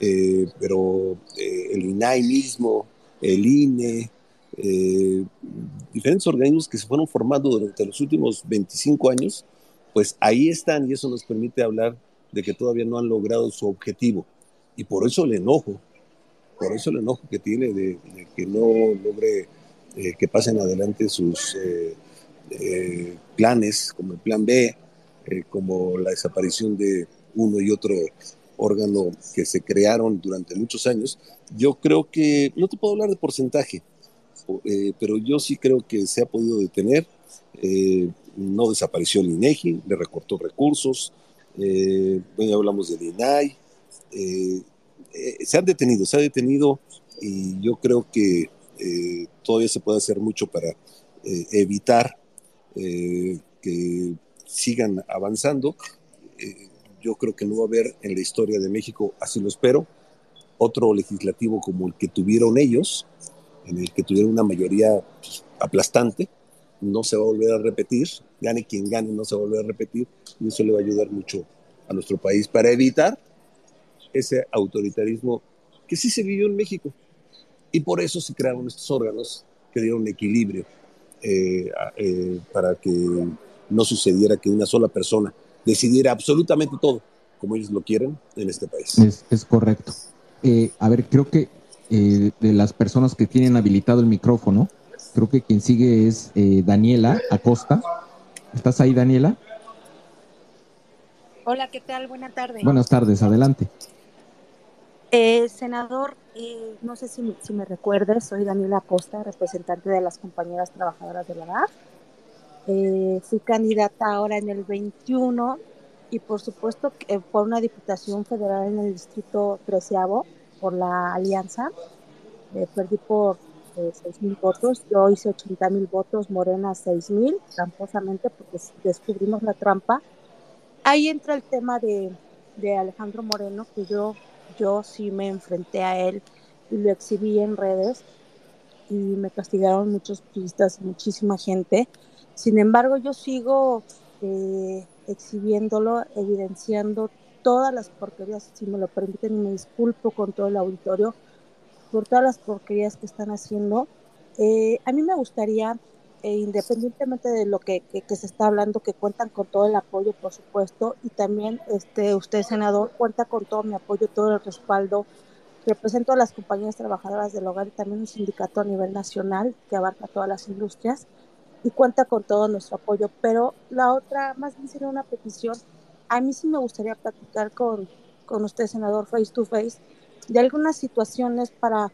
eh, pero eh, el INAI mismo, el INE, eh, diferentes organismos que se fueron formando durante los últimos 25 años, pues ahí están y eso nos permite hablar de que todavía no han logrado su objetivo. Y por eso el enojo, por eso el enojo que tiene de, que no logre eh, que pasen adelante sus eh, planes, como el plan B, como la desaparición de uno y otro órgano que se crearon durante muchos años, yo creo que, no te puedo hablar de porcentaje, eh, pero yo sí creo que se ha podido detener. Eh, no desapareció el INEGI, le recortó recursos. Eh, bueno, hablamos del INAI. Se han detenido, se ha detenido y yo creo que todavía se puede hacer mucho para evitar que sigan avanzando. yo creo que no va a haber en la historia de México, así lo espero, otro legislativo como el que tuvieron ellos, en el que tuvieron una mayoría pues, aplastante, no se va a volver a repetir, gane quien gane, no se va a volver a repetir, y eso le va a ayudar mucho a nuestro país para evitar ese autoritarismo que sí se vivió en México. Y por eso se crearon estos órganos que dieron equilibrio eh, eh, para que no sucediera que una sola persona decidiera absolutamente todo como ellos lo quieren en este país. Es, correcto. Eh, a ver, creo que eh, de las personas que tienen habilitado el micrófono. Creo que quien sigue es eh, Daniela Acosta. ¿Estás ahí, Daniela? Hola, ¿qué tal? Buenas tardes. Buenas tardes, adelante. Eh, senador, no sé si, me recuerdes, soy Daniela Acosta, representante de las compañeras trabajadoras de la DAF. fui candidata ahora en el 21 y por supuesto por una diputación federal en el distrito treceavo por la alianza. Eh, perdí por eh, seis mil votos. Yo hice 80 mil votos, Morena 6 mil, tramposamente porque descubrimos la trampa. Ahí entra el tema de, de Alejandro Moreno, que yo, yo sí me enfrenté a él y lo exhibí en redes y me castigaron muchos turistas muchísima gente. Sin embargo, yo sigo eh, exhibiéndolo, evidenciando todas las porquerías, si me lo permiten, y me disculpo con todo el auditorio por todas las porquerías que están haciendo. Eh, a mí me gustaría, eh, independientemente de lo que, que, se está hablando, que cuentan con todo el apoyo, por supuesto, y también este, usted, senador, cuenta con todo mi apoyo, todo el respaldo. Represento a las compañías trabajadoras del hogar y también un sindicato a nivel nacional que abarca todas las industrias y cuenta con todo nuestro apoyo. Pero la otra, más bien sería una petición a mí sí me gustaría platicar con, con usted, senador, face to face, de algunas situaciones para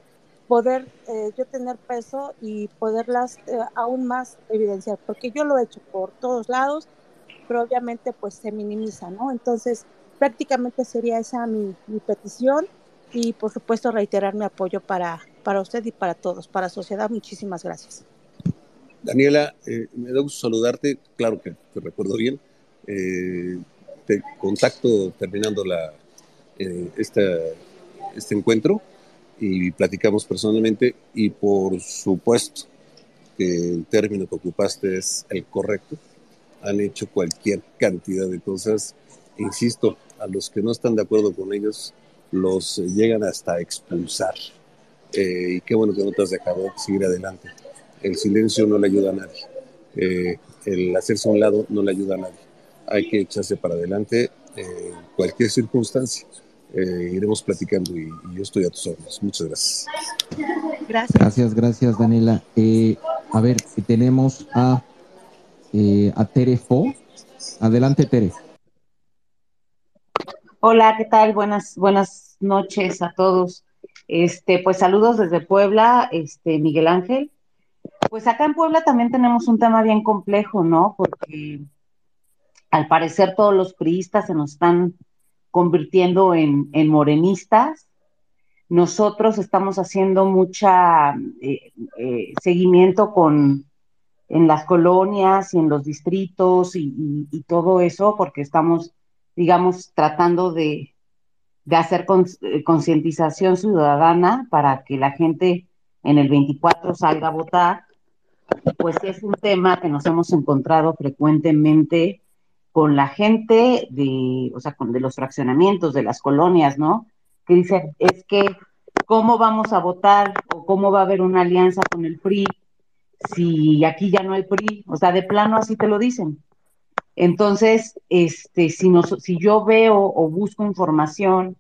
poder eh, yo tener peso y poderlas eh, aún más evidenciar, porque yo lo he hecho por todos lados, pero obviamente pues se minimiza, ¿no? Entonces, prácticamente sería esa mi, mi petición y por supuesto reiterar mi apoyo para, para usted y para todos, para sociedad. Muchísimas gracias. Daniela, eh, me da gusto saludarte, claro que te recuerdo bien contacto terminando la, eh, este encuentro y platicamos personalmente y por supuesto que el término que ocupaste es el correcto. Han hecho cualquier cantidad de cosas. Insisto, a los que no están de acuerdo con ellos los llegan hasta expulsar. Eh, y qué bueno que no te has dejado seguir adelante. El silencio no le ayuda a nadie. Eh, el hacerse a un lado no le ayuda a nadie hay que echarse para adelante en cualquier circunstancia. Eh, iremos platicando y, yo estoy a tus órdenes. Muchas gracias. Gracias. Gracias, gracias, Daniela. Eh, a ver, tenemos a, eh, a Tere Fo. Adelante, Tere. Hola, ¿qué tal? Buenas, buenas noches a todos. Este, pues saludos desde Puebla, este, Miguel Ángel. Pues acá en Puebla también tenemos un tema bien complejo, ¿no? Porque al parecer todos los priistas se nos están convirtiendo en, morenistas. Nosotros estamos haciendo mucha eh, eh, seguimiento con en las colonias y en los distritos y, todo eso, porque estamos, digamos, tratando de, hacer eh, concientización ciudadana para que la gente en el 24 salga a votar. Pues es un tema que nos hemos encontrado frecuentemente con la gente de, o sea, con de los fraccionamientos, de las colonias, ¿no? Que dice, es que ¿cómo vamos a votar o cómo va a haber una alianza con el PRI si aquí ya no hay PRI? O sea, de plano así te lo dicen. Entonces, este, si, nos, si yo veo o busco información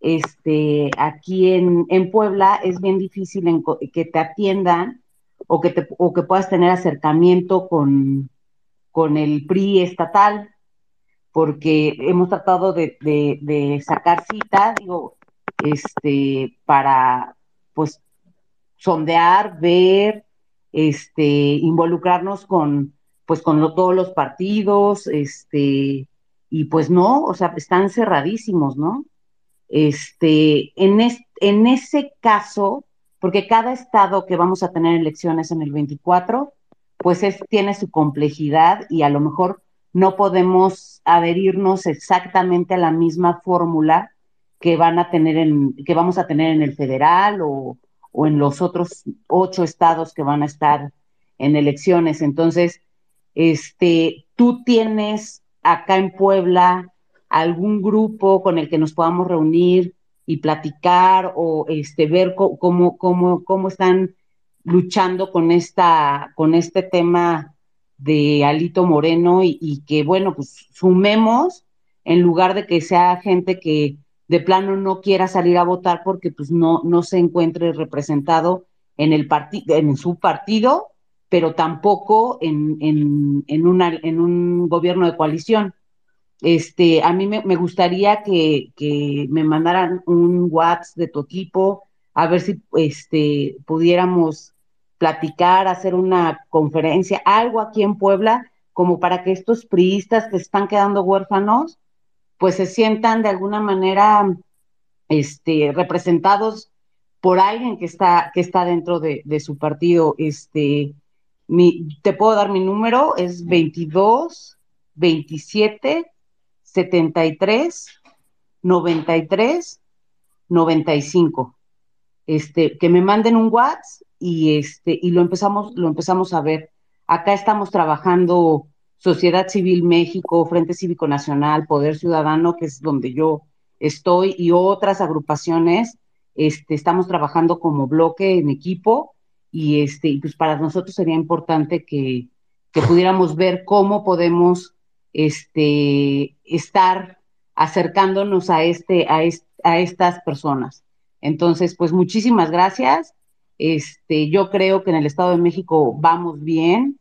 este, aquí en, en Puebla, es bien difícil que te atiendan o que, te, o que puedas tener acercamiento con, con el PRI estatal, porque hemos tratado de, sacar cita, digo, este, para, pues, sondear, ver, este, involucrarnos con, pues, con todos los partidos, este, y pues no, o sea, están cerradísimos, ¿no? Este, en, en ese caso, porque cada estado que vamos a tener elecciones en el 24, pues es, tiene su complejidad y a lo mejor no podemos adherirnos exactamente a la misma fórmula que van a tener en, que vamos a tener en el federal o, o en los otros ocho estados que van a estar en elecciones. Entonces, este, tú tienes acá en Puebla algún grupo con el que nos podamos reunir y platicar o este, ver cómo, cómo, cómo están luchando con, esta, con este tema de Alito Moreno y, que, bueno, pues sumemos en lugar de que sea gente que de plano no quiera salir a votar porque pues no, no se encuentre representado en, el en su partido, pero tampoco en, en, en, una, en un gobierno de coalición. Este, a mí me, me gustaría que, que, me mandaran un WhatsApp de tu equipo, a ver si este, pudiéramos platicar, hacer una conferencia, algo aquí en Puebla, como para que estos priistas que están quedando huérfanos, pues se sientan de alguna manera este, representados por alguien que está, que está dentro de, su partido. Este, mi, te puedo dar mi número, es 22 27 73 93 95. Este, que me manden un WhatsApp y este y lo empezamos lo empezamos a ver. Acá estamos trabajando Sociedad Civil México, Frente Cívico Nacional, Poder Ciudadano, que es donde yo estoy, y otras agrupaciones, este, estamos trabajando como bloque en equipo, y este, pues para nosotros sería importante que, que pudiéramos ver cómo podemos este, estar acercándonos a, este, a, a estas personas. Entonces, pues muchísimas gracias. Este, yo creo que en el Estado de México vamos bien.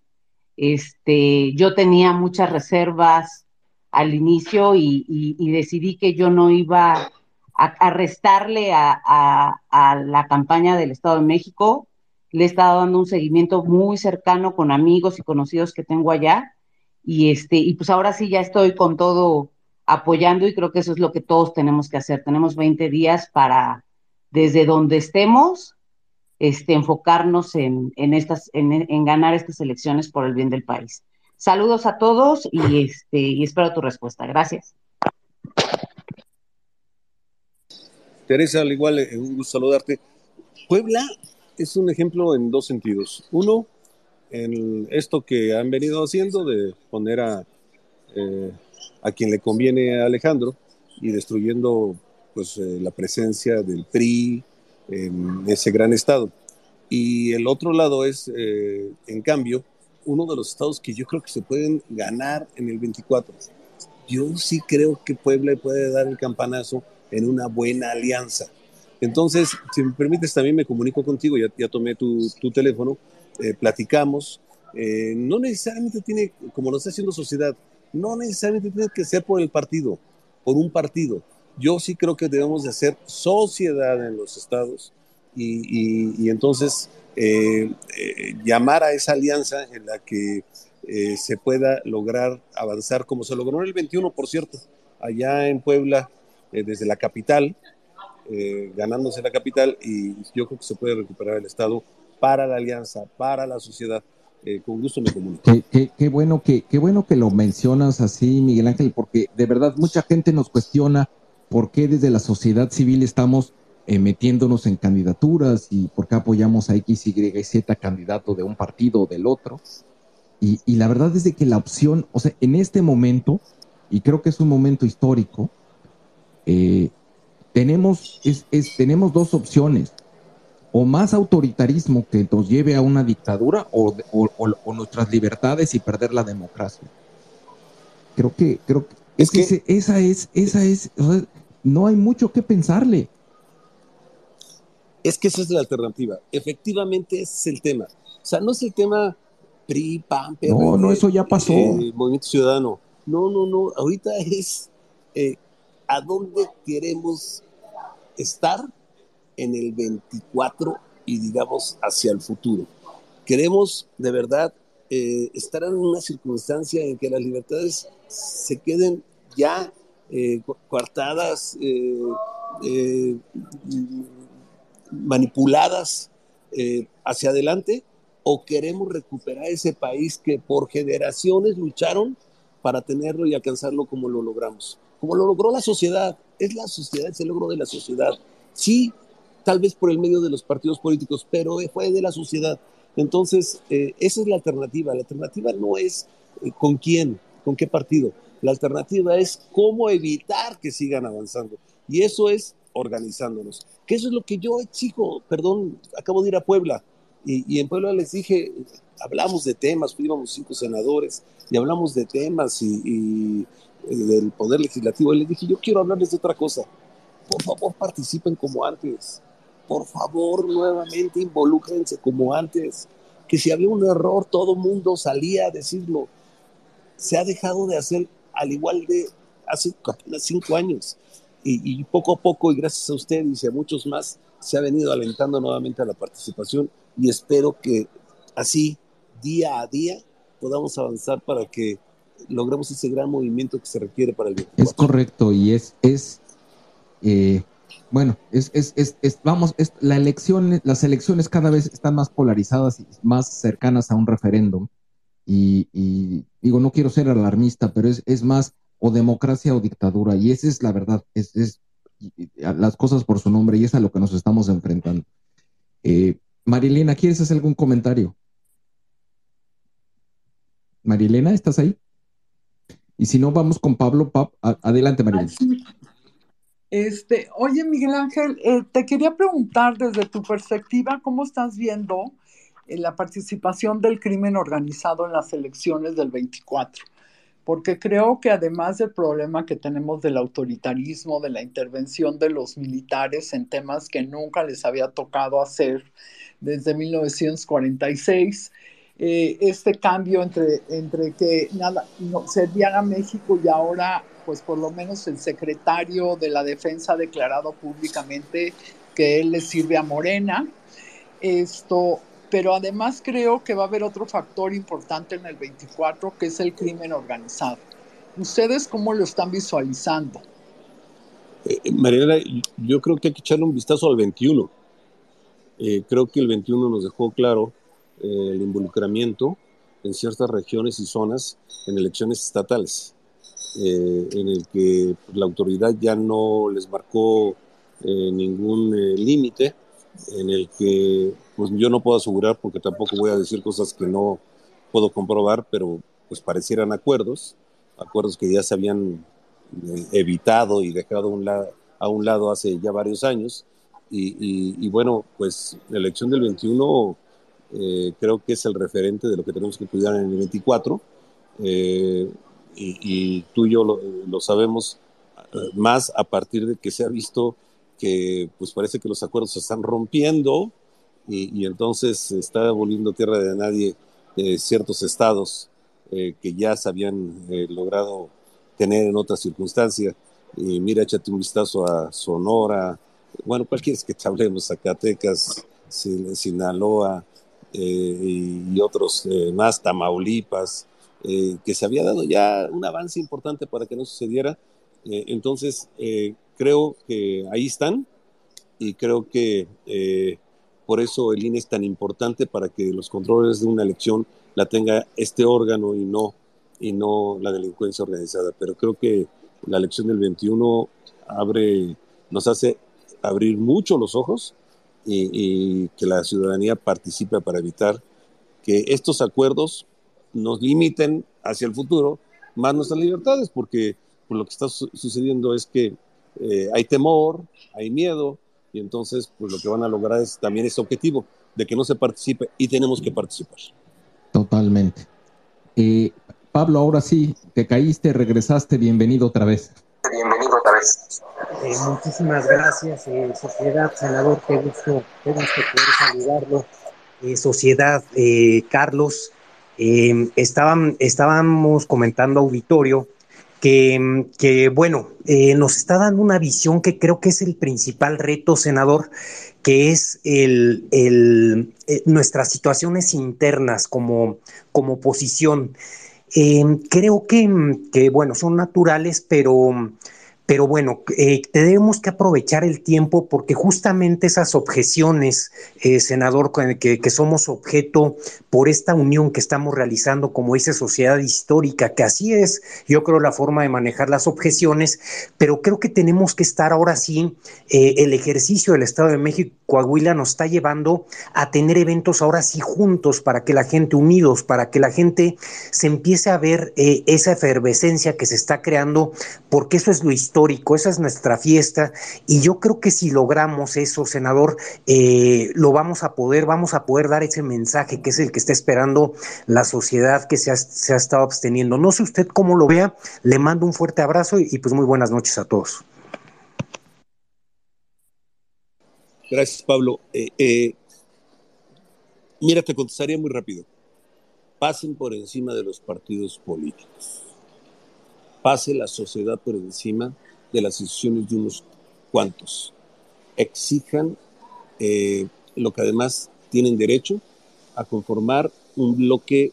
Este, yo tenía muchas reservas al inicio y, decidí que yo no iba a, restarle a, a, la campaña del Estado de México. Le he estado dando un seguimiento muy cercano con amigos y conocidos que tengo allá. Y este, y pues ahora sí ya estoy con todo apoyando y creo que eso es lo que todos tenemos que hacer. Tenemos 20 días para, desde donde estemos, este, enfocarnos en, en estas, en, ganar estas elecciones por el bien del país. Saludos a todos y, este, y espero tu respuesta. Gracias. Teresa, al igual, eh, un gusto saludarte. Puebla es un ejemplo en dos sentidos. Uno, en esto que han venido haciendo de poner a, eh, a quien le conviene a Alejandro y destruyendo pues, eh, la presencia del PRI, en ese gran estado. Y el otro lado es, eh, en cambio, uno de los estados que yo creo que se pueden ganar en el 24. Yo sí creo que Puebla puede dar el campanazo en una buena alianza. Entonces, si me permites, también me comunico contigo, ya, ya tomé tu, tu teléfono, eh, platicamos. Eh, no necesariamente tiene, como lo está haciendo sociedad, no necesariamente tiene que ser por el partido, por un partido yo sí creo que debemos de hacer sociedad en los estados y, entonces eh, eh, llamar a esa alianza en la que eh, se pueda lograr avanzar como se logró en el 21, por cierto, allá en Puebla, desde la capital, ganándose la capital y yo creo que se puede recuperar el estado para la alianza, para la sociedad. con gusto me comunico. Qué, bueno que, qué bueno que lo mencionas así, Miguel Ángel, porque de verdad mucha gente nos cuestiona por qué desde la sociedad civil estamos eh, metiéndonos en candidaturas y por qué apoyamos a X, Y y Z candidato de un partido o del otro. Y, la verdad es de que la opción, o sea, en este momento, y creo que es un momento histórico, eh, tenemos, es, tenemos dos opciones. O más autoritarismo que nos lleve a una dictadura o, nuestras libertades y perder la democracia. Creo que, creo es que esa es, esa es, no hay mucho que pensarle. Es que esa es la alternativa. Efectivamente, ese es el tema. O sea, no es el tema PRI, PAN, No, no, eso ya pasó. Eh, Movimiento Ciudadano. No, no, no. Ahorita es eh, a dónde queremos estar en el 24 y digamos hacia el futuro. Queremos de verdad eh, estar en una circunstancia en que las libertades se queden ya eh, coartadas, eh, manipuladas hacia adelante, o queremos recuperar ese país que por generaciones lucharon para tenerlo y alcanzarlo como lo logramos como lo logró la sociedad. Es la sociedad, es el logro de la sociedad. Sí, tal vez por el medio de los partidos políticos, pero fue de la sociedad. Entonces, eh, esa es la alternativa. La alternativa no es eh, con quién, con qué partido. La alternativa es cómo evitar que sigan avanzando. Y eso es organizándonos. Que eso es lo que yo exijo. Perdón, acabo de ir a Puebla. Y, en Puebla les dije, hablamos de temas, fuimos cinco senadores y hablamos de temas y del Poder Legislativo y les dije, yo quiero hablarles de otra cosa. Por favor, participen como antes. Por favor, nuevamente involúcrense como antes. Que si había un error, todo mundo salía a decirlo. Se ha dejado de hacer al igual de hace apenas cinco años. Y, y poco a poco, y gracias a ustedes y a muchos más, se ha venido alentando nuevamente a la participación y espero que así, día a día, podamos avanzar para que logremos ese gran movimiento que se requiere para el 24. Es correcto y es, es eh, bueno, es, es, es, vamos, la las elecciones cada vez están más polarizadas y más cercanas a un referéndum. Y, digo, no quiero ser alarmista, pero es, es más o democracia o dictadura. Y esa es la verdad, es, es las cosas por su nombre y es a lo que nos estamos enfrentando. Eh, Marilena, ¿quieres hacer algún comentario? Marilena, ¿estás ahí? Y si no, vamos con Pablo. adelante, María. Este, oye, Miguel Ángel, eh, te quería preguntar desde tu perspectiva, ¿cómo estás viendo eh, la participación del crimen organizado en las elecciones del 24? Porque creo que además del problema que tenemos del autoritarismo, de la intervención de los militares en temas que nunca les había tocado hacer desde 1946, eh, este cambio entre, entre que nada, no, servían a México y ahora, pues por lo menos el secretario de la defensa ha declarado públicamente que él le sirve a Morena. Esto, pero además creo que va a haber otro factor importante en el 24, que es el crimen organizado. ¿Ustedes cómo lo están visualizando? Eh, Mariela, yo creo que hay que echarle un vistazo al 21. Eh, creo que el 21 nos dejó claro eh, el involucramiento en ciertas regiones y zonas en elecciones estatales, eh, en el que la autoridad ya no les marcó eh, ningún límite, en el que pues yo no puedo asegurar porque tampoco voy a decir cosas que no puedo comprobar, pero pues parecieran acuerdos, acuerdos que ya se habían evitado y dejado a un, lado hace ya varios años. Y, bueno, pues la elección del 21 eh, creo que es el referente de lo que tenemos que cuidar en el 24. Eh, y, tú y yo lo, sabemos eh, más a partir de que se ha visto que pues parece que los acuerdos se están rompiendo y, entonces se está volviendo tierra de nadie ciertos estados que ya se habían logrado tener en otras circunstancias. Y mira, échate un vistazo a Sonora, bueno, cualquiera que te hablemos, Zacatecas, Sinaloa, eh, y otros eh, más, Tamaulipas, eh, que se había dado ya un avance importante para que no sucediera. entonces, creo que ahí están y creo que por eso el INE es tan importante para que los controles de una elección la tenga este órgano y no, y no la delincuencia organizada. Pero creo que la elección del 21 abre, nos hace abrir mucho los ojos y, que la ciudadanía participe para evitar que estos acuerdos nos limiten hacia el futuro más nuestras libertades, porque lo que está sucediendo es que eh, hay temor, hay miedo, y entonces pues lo que van a lograr es también ese objetivo de que no se participe y tenemos que participar. Totalmente. Eh, Pablo, ahora sí, te caíste, regresaste, bienvenido otra vez. Bienvenido otra vez. Eh, muchísimas gracias, eh, sociedad, senador, qué gusto, qué gusto poder saludarlo. sociedad, Carlos, estaban, estábamos comentando auditorio que, que bueno, nos está dando una visión que creo que es el principal reto, senador, que es el, el, nuestras situaciones internas como, como oposición. Eh, creo que, que, bueno, son naturales, pero pero bueno, eh, tenemos que aprovechar el tiempo porque justamente esas objeciones, eh, senador, que, somos objeto por esta unión que estamos realizando como dice sociedad histórica, que así es, yo creo, la forma de manejar las objeciones, pero creo que tenemos que estar ahora sí, eh, el ejercicio del Estado de México, Coahuila nos está llevando a tener eventos ahora sí juntos para que la gente unidos, para que la gente se empiece a ver esa efervescencia que se está creando, porque eso es lo histórico esa es nuestra fiesta y yo creo que si logramos eso, senador, eh, lo vamos a poder, vamos a poder dar ese mensaje que es el que está esperando la sociedad que se ha, estado absteniendo. No sé usted cómo lo vea, le mando un fuerte abrazo y, pues muy buenas noches a todos. Gracias, Pablo. Eh, eh, mira, te contestaría muy rápido. Pasen por encima de los partidos políticos. Pase la sociedad por encima de las decisiones de unos cuantos. Exijan eh, lo que además tienen derecho a conformar un bloque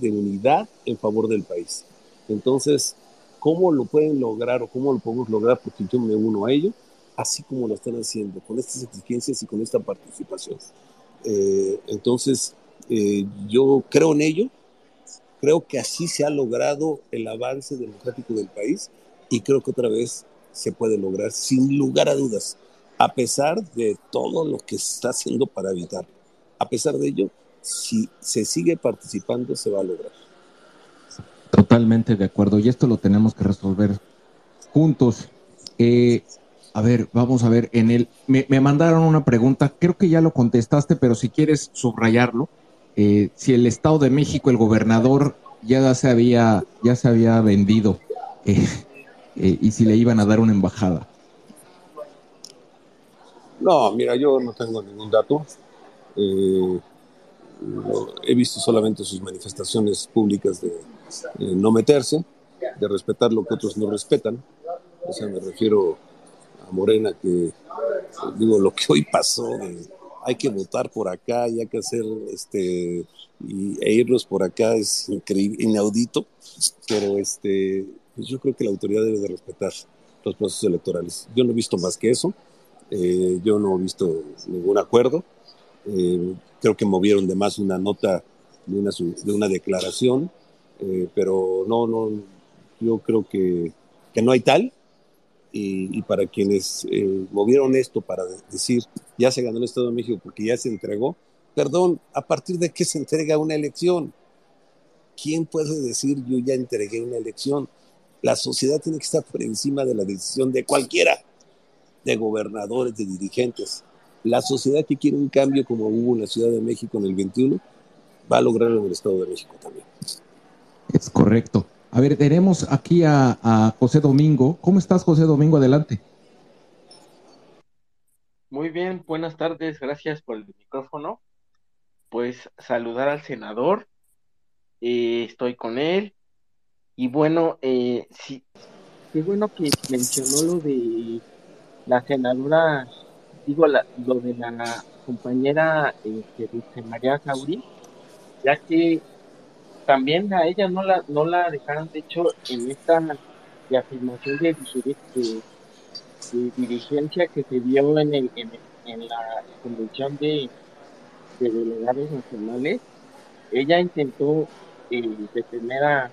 de unidad en favor del país. Entonces, ¿cómo lo pueden lograr o cómo lo podemos lograr? Porque yo me uno a ello, así como lo están haciendo, con estas exigencias y con esta participación. Eh, entonces, eh, yo creo en ello, creo que así se ha logrado el avance democrático del país y creo que otra vez se puede lograr sin lugar a dudas, a pesar de todo lo que se está haciendo para evitar. A pesar de ello, si se sigue participando, se va a lograr. Totalmente de acuerdo, y esto lo tenemos que resolver juntos. Eh, a ver, vamos a ver, en el, me, mandaron una pregunta, creo que ya lo contestaste, pero si quieres subrayarlo, eh, si el Estado de México, el gobernador, ya se había, ya se había vendido. Eh, eh, y si le iban a dar una embajada. No, mira, yo no tengo ningún dato. Eh, he visto solamente sus manifestaciones públicas de no meterse, de respetar lo que otros no respetan. O sea, me refiero a Morena, que digo, lo que hoy pasó, hay que votar por acá y hay que hacer este y, e irnos por acá es increíble, inaudito, pero este pues yo creo que la autoridad debe de respetar los procesos electorales. Yo no he visto más que eso, eh, yo no he visto ningún acuerdo, eh, creo que movieron de más una nota de una, de una declaración, eh, pero no, no, yo creo que, que no hay tal, y, y para quienes movieron esto para decir, ya se ganó el Estado de México porque ya se entregó, perdón, ¿a partir de qué se entrega una elección? ¿Quién puede decir yo ya entregué una elección? La sociedad tiene que estar por encima de la decisión de cualquiera, de gobernadores, de dirigentes. La sociedad que quiere un cambio como hubo en la Ciudad de México en el 21, va a lograrlo en el Estado de México también. Es correcto. A ver, tenemos aquí a, José Domingo. ¿Cómo estás, José Domingo? Adelante. Muy bien, buenas tardes, gracias por el micrófono. Pues saludar al senador, eh, estoy con él, y bueno, eh, sí, qué bueno que mencionó lo de la senadora, digo, la, lo de la compañera este, María Sauri, ya que también a ella no la, no la dejaron, de hecho, en esta de afirmación de, dirigencia que se dio en, el, en, la convención de, de delegados nacionales, ella intentó eh, detener a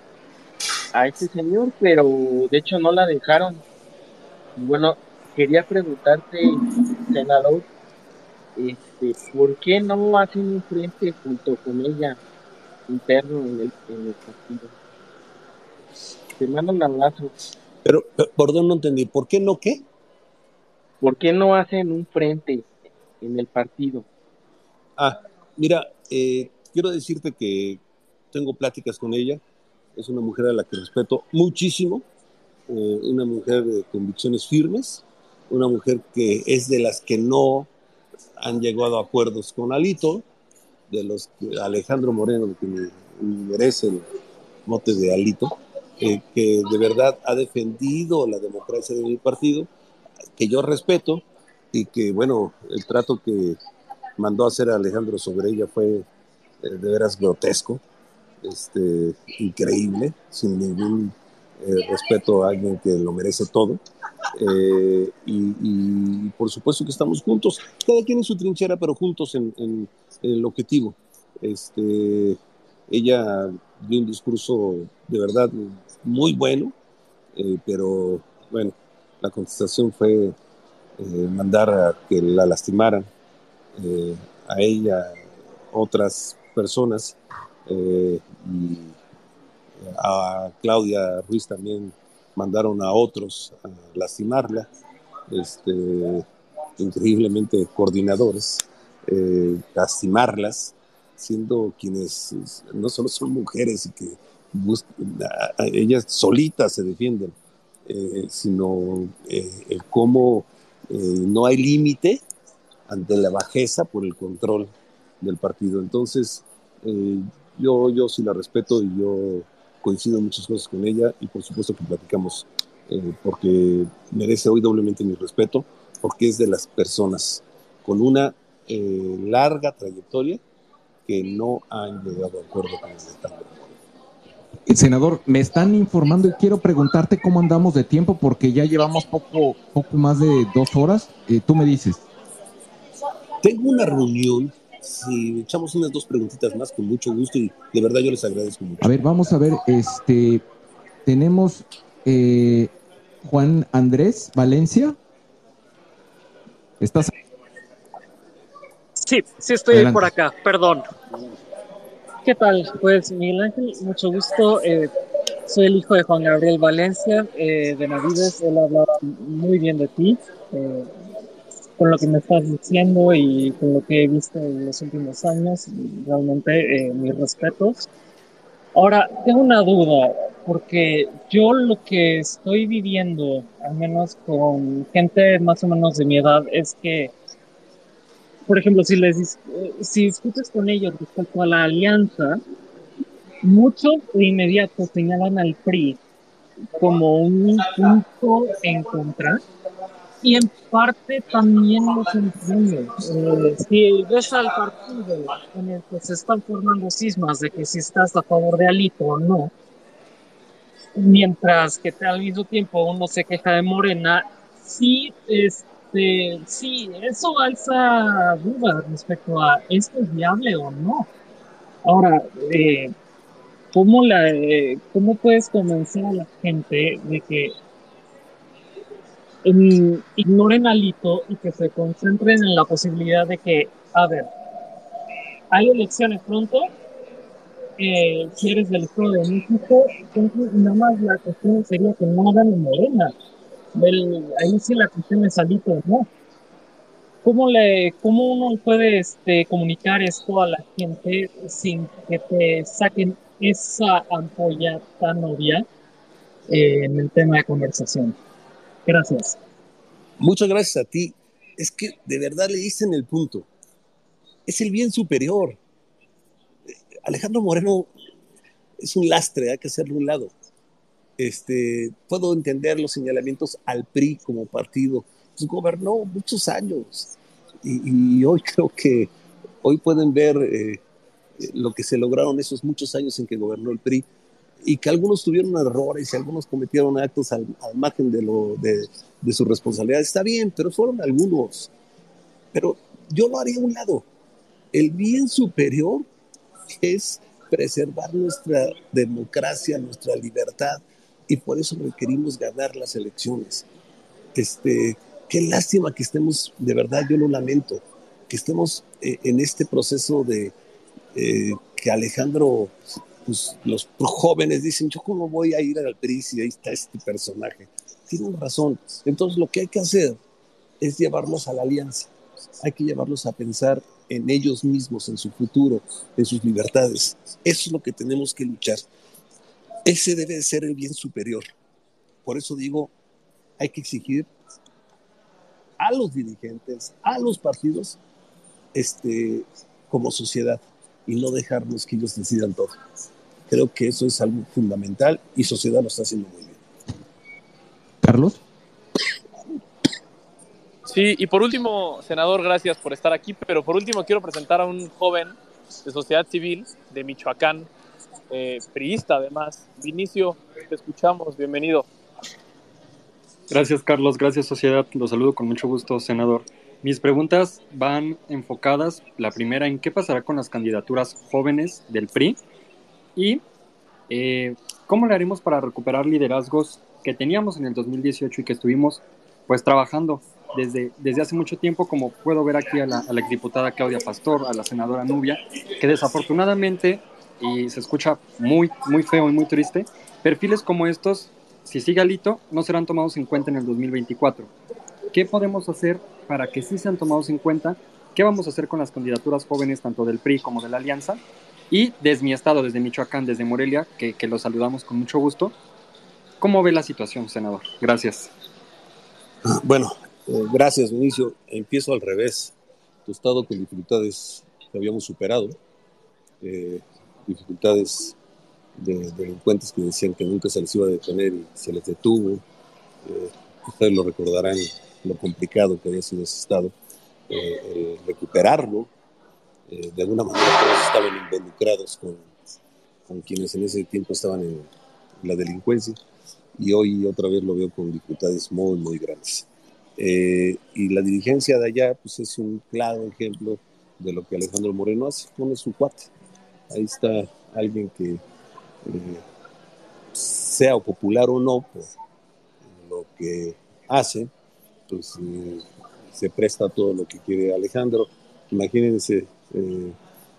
a este señor, pero de hecho no la dejaron. Bueno, quería preguntarte, senador, este, ¿por qué no hacen un frente junto con ella interno en el, en el partido? Te mando un abrazo. Pero, perdón, no entendí. ¿Por qué no qué? ¿Por qué no hacen un frente en el partido? Ah, mira, eh, quiero decirte que tengo pláticas con ella. Es una mujer a la que respeto muchísimo, eh, una mujer de convicciones firmes, una mujer que es de las que no han llegado a acuerdos con Alito, de los que Alejandro Moreno, que merece el mote de Alito, eh, que de verdad ha defendido la democracia de mi partido, que yo respeto y que, bueno, el trato que mandó a hacer Alejandro sobre ella fue eh, de veras grotesco, este, increíble, sin ningún eh, respeto a alguien que lo merece todo. Eh, y, por supuesto que estamos juntos, cada quien en su trinchera, pero juntos en, el objetivo. Este, ella dio un discurso de verdad muy bueno, eh, pero bueno, la contestación fue mandar a que la lastimaran a ella, otras personas, y a Claudia Ruiz también mandaron a otros a lastimarla, este, increíblemente coordinadores, eh, lastimarlas, siendo quienes no solo son mujeres y que ellas solitas se defienden, eh, sino eh, cómo no hay límite ante la bajeza por el control del partido. Entonces, yo, yo sí la respeto y yo coincido muchas cosas con ella y por supuesto que platicamos eh, porque merece hoy doblemente mi respeto, porque es de las personas con una eh, larga trayectoria que no han llegado a acuerdo con el Estado. Eh, senador, me están informando y quiero preguntarte cómo andamos de tiempo porque ya llevamos poco, poco más de dos horas. tú me dices. Tengo una reunión si echamos unas dos preguntitas más, con mucho gusto y de verdad yo les agradezco mucho. A ver, vamos a ver, este, tenemos eh, Juan Andrés Valencia. ¿Estás? Sí, sí estoy por acá, perdón. ¿Qué tal? Pues Miguel Ángel, mucho gusto. Eh, soy el hijo de Juan Gabriel Valencia eh, de Navides. Él ha hablado muy bien de ti con lo que me estás diciendo y con lo que he visto en los últimos años, realmente eh, mis respetos. Ahora, tengo una duda, porque yo lo que estoy viviendo, al menos con gente más o menos de mi edad, es que, por ejemplo, si, les, si discutes con ellos respecto a la alianza, muchos de inmediato señalan al PRI como un punto en contra y en parte también los entiendo. Eh, si ves al partido en el que se están formando cismas de que si estás a favor de Alito o no, mientras que al mismo tiempo uno se queja de Morena, sí, este, sí, eso alza dudas respecto a esto es viable o no. Ahora, eh, ¿cómo, la, eh, ¿cómo puedes convencer a la gente de que ignoren alito y que se concentren en la posibilidad de que, a ver, hay elecciones pronto, eh, si eres del Estado de México, entonces nada más la cuestión sería que no hagan en Morena. ahí sí la cuestión es alito, ¿no? ¿Cómo, le, ¿Cómo uno puede este, comunicar esto a la gente sin que te saquen esa ampolla tan obvia eh, en el tema de conversación? Gracias. Muchas gracias a ti. Es que de verdad le dicen el punto. Es el bien superior. Alejandro Moreno es un lastre, hay que hacerle un lado. Este, puedo entender los señalamientos al PRI como partido. Pues gobernó muchos años y, hoy creo que hoy pueden ver eh, lo que se lograron esos muchos años en que gobernó el PRI y que algunos tuvieron errores y algunos cometieron actos al, margen de, lo, de, de, su responsabilidad. Está bien, pero fueron algunos. Pero yo lo haría a un lado. El bien superior es preservar nuestra democracia, nuestra libertad, y por eso requerimos ganar las elecciones. Este, qué lástima que estemos, de verdad yo lo lamento, que estemos eh, en este proceso de eh, que Alejandro pues, los jóvenes dicen, yo cómo voy a ir al PRI si ahí está este personaje. Tienen razón. Entonces lo que hay que hacer es llevarlos a la alianza. Hay que llevarlos a pensar en ellos mismos, en su futuro, en sus libertades. Eso es lo que tenemos que luchar. Ese debe ser el bien superior. Por eso digo, hay que exigir a los dirigentes, a los partidos, este, como sociedad y no dejarnos que ellos decidan todo. Creo que eso es algo fundamental y sociedad lo está haciendo muy bien. Carlos. Sí, y por último, senador, gracias por estar aquí, pero por último quiero presentar a un joven de sociedad civil de Michoacán, eh, priista además. Vinicio, te escuchamos, bienvenido. Gracias, Carlos. Gracias, sociedad. Los saludo con mucho gusto, senador. Mis preguntas van enfocadas, la primera, en qué pasará con las candidaturas jóvenes del PRI y eh, cómo le haremos para recuperar liderazgos que teníamos en el 2018 y que estuvimos pues trabajando desde, desde hace mucho tiempo, como puedo ver aquí a la, a la exdiputada Claudia Pastor, a la senadora Nubia, que desafortunadamente, y se escucha muy, muy feo y muy triste, perfiles como estos si sigue alito, no serán tomados en cuenta en el 2024. ¿Qué podemos hacer para que sí sean tomados en cuenta? ¿Qué vamos a hacer con las candidaturas jóvenes, tanto del PRI como de la Alianza? Y desde mi estado, desde Michoacán, desde Morelia, que, que saludamos con mucho gusto. ¿Cómo ve la situación, senador? Gracias. Bueno, eh, gracias, Vinicio. Empiezo al revés. Tu estado con dificultades que habíamos superado, eh, dificultades de delincuentes que decían que nunca se les iba a detener y se les detuvo. Eh, ustedes lo recordarán lo complicado que había sido ese estado, recuperarlo. Eh, de alguna manera todos estaban involucrados con, con, quienes en ese tiempo estaban en la delincuencia y hoy otra vez lo veo con dificultades muy, muy grandes. y la dirigencia de allá pues es un claro ejemplo de lo que Alejandro Moreno hace, pone su cuate. Ahí está alguien que eh, sea popular o no, por lo que hace, pues eh, se presta todo lo que quiere Alejandro. Imagínense, eh,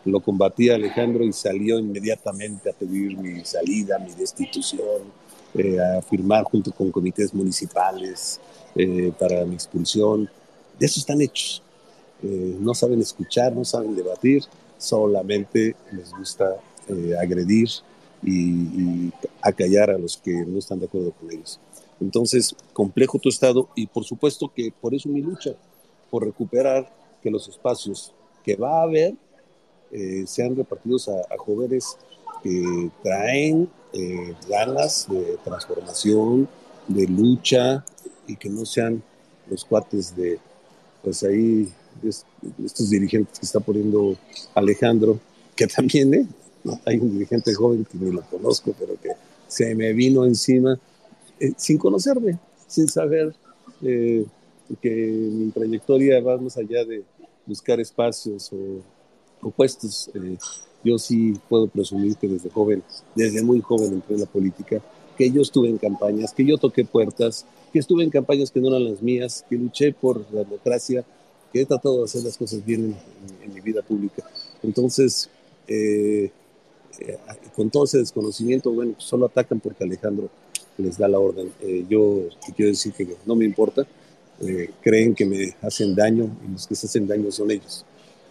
lo combatía Alejandro y salió inmediatamente a pedir mi salida, mi destitución, a firmar junto con comités municipales para mi expulsión. De eso están hechos. no saben escuchar, no saben debatir, solamente les gusta agredir, y, acallar a los que no están de acuerdo con ellos. Entonces, complejo tu estado y por supuesto que por eso mi lucha, por recuperar que los espacios que va a haber eh, sean repartidos a, jóvenes que traen eh, ganas de transformación, de lucha y que no sean los cuates de, pues ahí, estos dirigentes que está poniendo Alejandro, que también, ¿eh? Hay un dirigente joven que ni lo conozco, pero que se me vino encima eh, sin conocerme, sin saber eh, que mi trayectoria va más allá de buscar espacios o, puestos. Eh, yo sí puedo presumir que desde joven, desde muy joven entré en la política, que yo estuve en campañas, que yo toqué puertas, que estuve en campañas que no eran las mías, que luché por la democracia, que he tratado de hacer las cosas bien en, mi vida pública. Entonces, eh, eh, con todo ese desconocimiento, bueno, pues solo atacan porque Alejandro les da la orden. Eh, yo quiero decir que no me importa, eh, creen que me hacen daño y los que se hacen daño son ellos,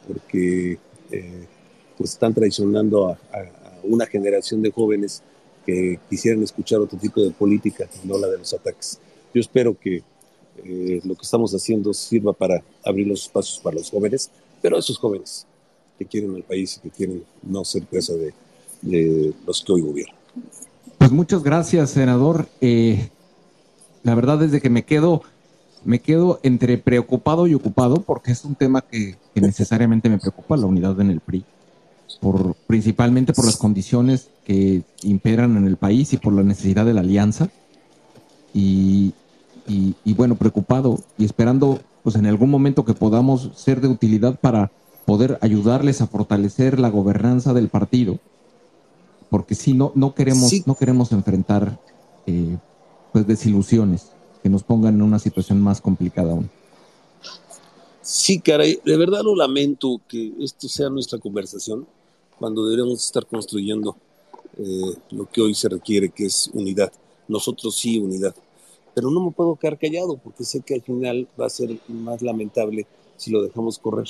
porque pues están traicionando a, una generación de jóvenes que quisieran escuchar otro tipo de política, no la de los ataques. Yo espero que lo que estamos haciendo sirva para abrir los espacios para los jóvenes, pero esos jóvenes que quieren al país y que quieren no ser presa de, los que hoy gobiernan. Pues muchas gracias, senador. Eh, la verdad es de que me quedo, me quedo entre preocupado y ocupado porque es un tema que, necesariamente me preocupa, la unidad en el PRI, por, principalmente por las condiciones que imperan en el país y por la necesidad de la alianza. Y, y bueno, preocupado y esperando pues en algún momento que podamos ser de utilidad para poder ayudarles a fortalecer la gobernanza del partido porque si no, no queremos, no queremos enfrentar eh, pues desilusiones que nos pongan en una situación más complicada aún. Sí, caray, de verdad lo lamento que esto sea nuestra conversación cuando deberíamos estar construyendo eh, lo que hoy se requiere, que es unidad. Nosotros sí, unidad. pero no me puedo quedar callado porque sé que al final va a ser más lamentable si lo dejamos correr,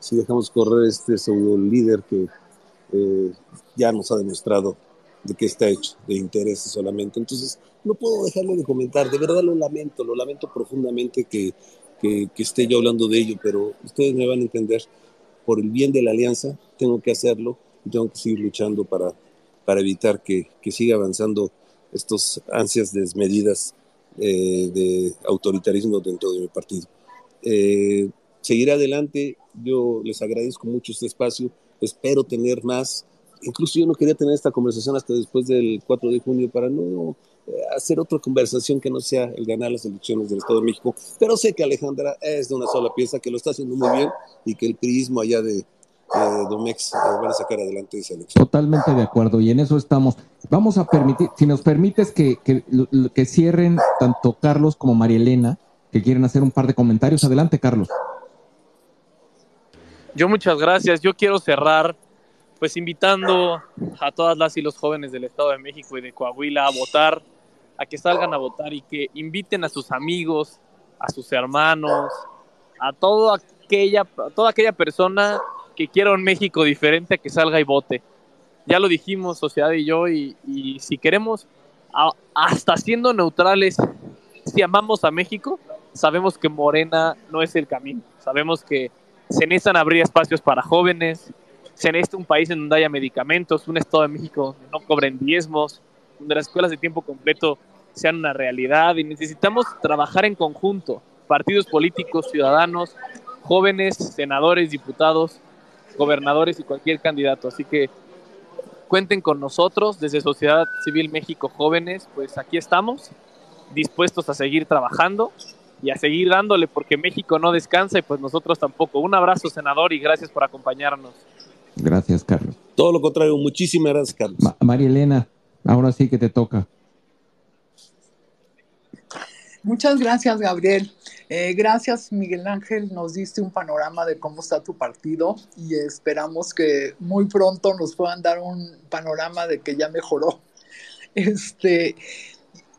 si dejamos correr este pseudo líder que eh, ya nos ha demostrado de qué está hecho, de intereses solamente. Entonces, no puedo dejarle de comentar, de verdad lo lamento, lo lamento profundamente que, que, que esté yo hablando de ello, pero ustedes me van a entender, por el bien de la alianza, tengo que hacerlo y tengo que seguir luchando para, para evitar que, que siga avanzando estos ansias desmedidas eh, de autoritarismo dentro de mi partido. Eh, seguiré adelante, yo les agradezco mucho este espacio, espero tener más. Incluso yo no quería tener esta conversación hasta después del 4 de junio para no eh, hacer otra conversación que no sea el ganar las elecciones del Estado de México, pero sé que Alejandra es de una sola pieza, que lo está haciendo muy bien y que el prismo allá de, Domex eh, van a sacar adelante esa elección. Totalmente de acuerdo y en eso estamos. Vamos a permitir, si nos permites que, que, que cierren tanto Carlos como María Elena, que quieren hacer un par de comentarios. Adelante, Carlos. Yo muchas gracias. Yo quiero cerrar pues invitando a todas las y los jóvenes del Estado de México y de Coahuila a votar, a que salgan a votar y que inviten a sus amigos, a sus hermanos, a toda aquella, toda aquella persona que quiera un México diferente a que salga y vote. Ya lo dijimos, Sociedad y yo, y, si queremos, hasta siendo neutrales, si amamos a México, sabemos que Morena no es el camino. Sabemos que se necesitan abrir espacios para jóvenes, se necesita un país en donde haya medicamentos, un Estado de México donde no cobren diezmos, donde las escuelas de tiempo completo sean una realidad y necesitamos trabajar en conjunto, partidos políticos, ciudadanos, jóvenes, senadores, diputados, gobernadores y cualquier candidato. Así que cuenten con nosotros desde Sociedad Civil México Jóvenes, pues aquí estamos, dispuestos a seguir trabajando y a seguir dándole porque México no descansa y pues nosotros tampoco. Un abrazo, senador, y gracias por acompañarnos. Gracias, Carlos. Todo lo contrario, muchísimas gracias, Carlos. María Elena, ahora sí que te toca. Muchas gracias, Gabriel. Eh, gracias, Miguel Ángel. Nos diste un panorama de cómo está tu partido y esperamos que muy pronto nos puedan dar un panorama de que ya mejoró. Este,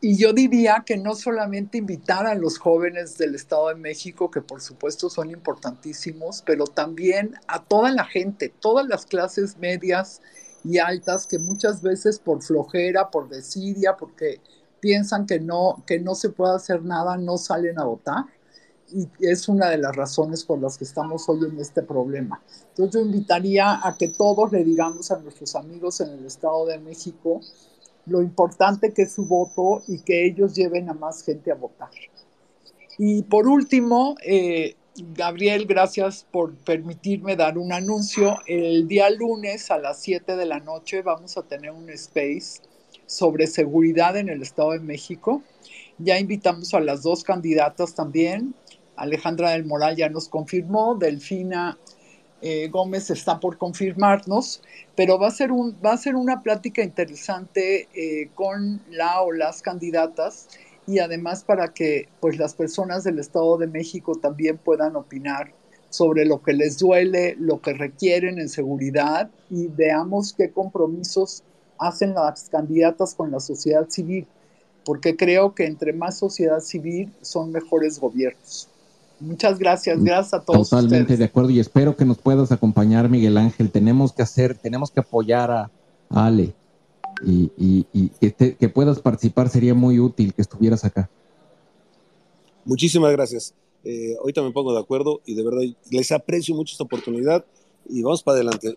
y yo diría que no solamente invitar a los jóvenes del Estado de México, que por supuesto son importantísimos, pero también a toda la gente, todas las clases medias y altas que muchas veces por flojera, por desidia, porque piensan que no, que no se puede hacer nada, no salen a votar. Y es una de las razones por las que estamos hoy en este problema. Entonces yo invitaría a que todos le digamos a nuestros amigos en el Estado de México, lo importante que es su voto y que ellos lleven a más gente a votar. Y por último, eh, Gabriel, gracias por permitirme dar un anuncio. El día lunes a las 7 de la noche vamos a tener un space sobre seguridad en el Estado de México. Ya invitamos a las dos candidatas también. Alejandra del Moral ya nos confirmó, Delfina eh, Gómez está por confirmarnos, pero va a ser, un, va a ser una plática interesante eh, con la o las candidatas y además para que pues, las personas del Estado de México también puedan opinar sobre lo que les duele, lo que requieren en seguridad y veamos qué compromisos hacen las candidatas con la sociedad civil, porque creo que entre más sociedad civil son mejores gobiernos. Muchas gracias, gracias a todos. Totalmente de acuerdo y espero que nos puedas acompañar, Miguel Ángel. Tenemos que hacer, tenemos que apoyar a, Ale y, que, puedas participar sería muy útil que estuvieras acá. Muchísimas gracias. Eh, ahorita me pongo de acuerdo y de verdad les aprecio mucho esta oportunidad y vamos para adelante.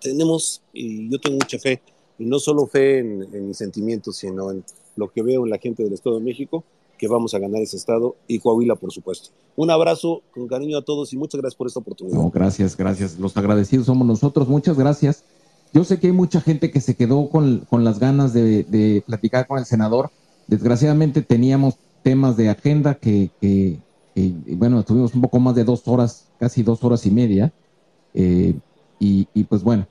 Tenemos, y yo tengo mucha fe, y no solo fe en, en mis sentimientos, sino en lo que veo en la gente del Estado de México que vamos a ganar ese estado y Coahuila, por supuesto. Un abrazo con cariño a todos y muchas gracias por esta oportunidad. gracias, gracias. Los agradecidos somos nosotros. Muchas gracias. Yo sé que hay mucha gente que se quedó con, las ganas de, platicar con el senador. Desgraciadamente teníamos temas de agenda que, bueno, tuvimos un poco más de dos horas, casi dos horas y media. Eh, y, pues bueno,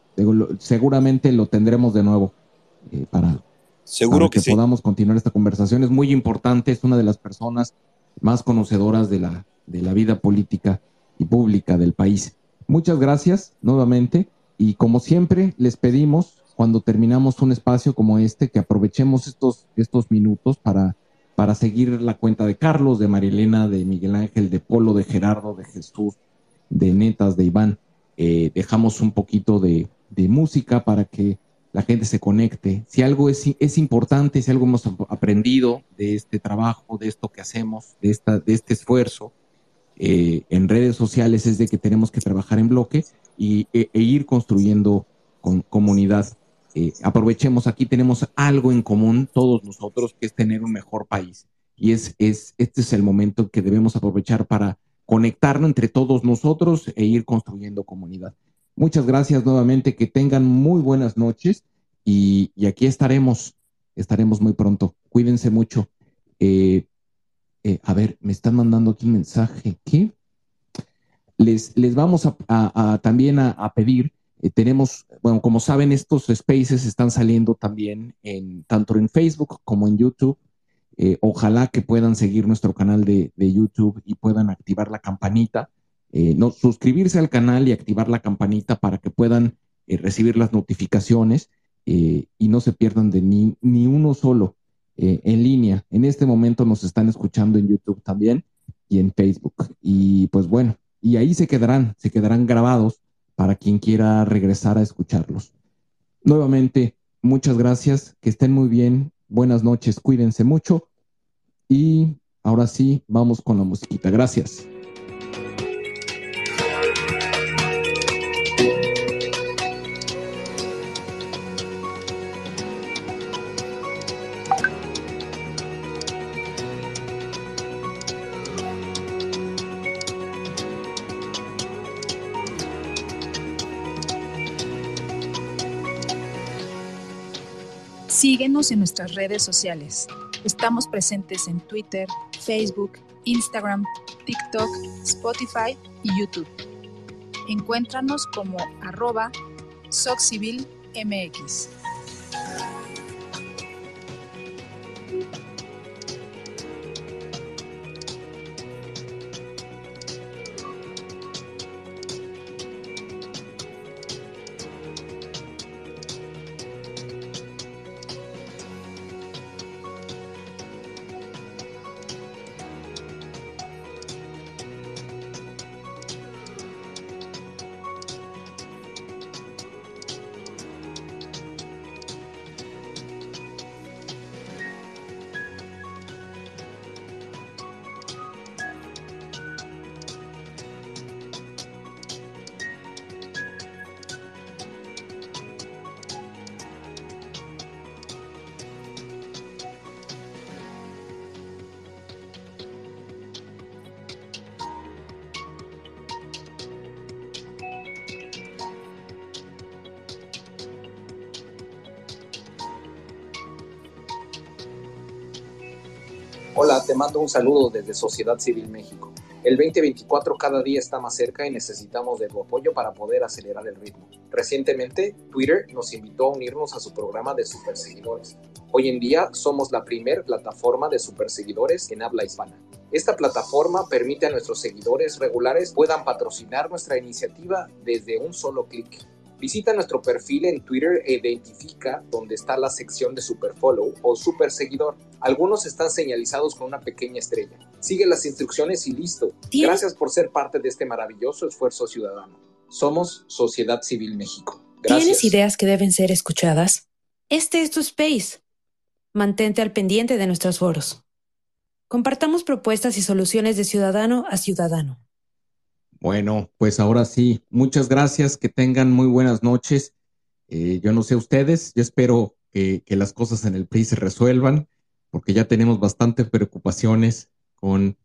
seguramente lo tendremos de nuevo eh, para, Seguro que, podamos continuar esta conversación. Es muy importante, es una de las personas más conocedoras de la, de la vida política y pública del país. Muchas gracias nuevamente y como siempre les pedimos cuando terminamos un espacio como este que aprovechemos estos, estos minutos para para seguir la cuenta de Carlos, de Marilena, de Miguel Ángel, de Polo, de Gerardo, de Jesús, de Netas, de Iván. Eh, dejamos un poquito de, música para que la gente se conecte. Si algo es, es, importante, si algo hemos aprendido de este trabajo, de esto que hacemos, de, esta, de este esfuerzo eh, en redes sociales, es de que tenemos que trabajar en bloque y, e, e ir construyendo con comunidad. Eh, aprovechemos, aquí tenemos algo en común todos nosotros, que es tener un mejor país. Y es, es, este es el momento que debemos aprovechar para conectarnos entre todos nosotros e ir construyendo comunidad. Muchas gracias nuevamente, que tengan muy buenas noches y, aquí estaremos, estaremos muy pronto. Cuídense mucho. Eh, eh, a ver, me están mandando aquí un mensaje que les, les vamos a, también a pedir eh, tenemos, bueno, como saben, estos spaces están saliendo también en tanto en Facebook como en YouTube. Ojalá que puedan seguir nuestro canal de, YouTube y puedan activar la campanita, eh, no, suscribirse al canal y activar la campanita para que puedan recibir las notificaciones y no se pierdan de ni, ni uno solo en línea. En este momento nos están escuchando en YouTube también y en Facebook. Y pues bueno, y ahí se quedarán, se quedarán grabados para quien quiera regresar a escucharlos. Nuevamente, muchas gracias, que estén muy bien, buenas noches, cuídense mucho y ahora sí, vamos con la musiquita. Gracias. En nuestras redes sociales. Estamos presentes en Twitter, Facebook, Instagram, TikTok, Spotify y YouTube. Encuéntranos como arroba SocCivilMX. Un saludo desde Sociedad Civil México. El 2024 cada día está más cerca y necesitamos de tu apoyo para poder acelerar el ritmo. Recientemente, Twitter nos invitó a unirnos a su programa de superseguidores. Hoy en día somos la primer plataforma de superseguidores en habla hispana. Esta plataforma permite a nuestros seguidores regulares puedan patrocinar nuestra iniciativa desde un solo clic. Visita nuestro perfil en Twitter e identifica dónde está la sección de Superfollow o Super Seguidor. Algunos están señalizados con una pequeña estrella. Sigue las instrucciones y listo. Gracias por ser parte de este maravilloso esfuerzo ciudadano. Somos Sociedad Civil México. Gracias. ¿Tienes ideas que deben ser escuchadas? Este es tu space. Mantente al pendiente de nuestros foros. Compartamos propuestas y soluciones de ciudadano a ciudadano. Bueno, pues ahora sí, muchas gracias, que tengan muy buenas noches. Eh, yo no sé ustedes, yo espero que, las cosas en el PRI se resuelvan, porque ya tenemos bastantes preocupaciones con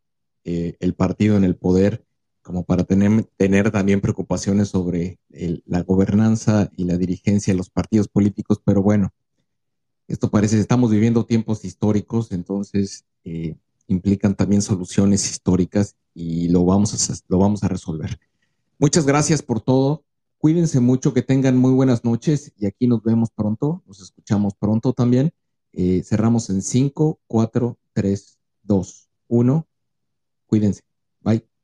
eh, el partido en el poder, como para tener, tener también preocupaciones sobre la gobernanza y la dirigencia de los partidos políticos, pero bueno, esto parece, estamos viviendo tiempos históricos, entonces eh, implican también soluciones históricas y lo vamos a, lo vamos a resolver. Muchas gracias por todo. Cuídense mucho, que tengan muy buenas noches y aquí nos vemos pronto, nos escuchamos pronto también. Eh, cerramos en 5, 4, 3, 2, 1. Cuídense. Bye.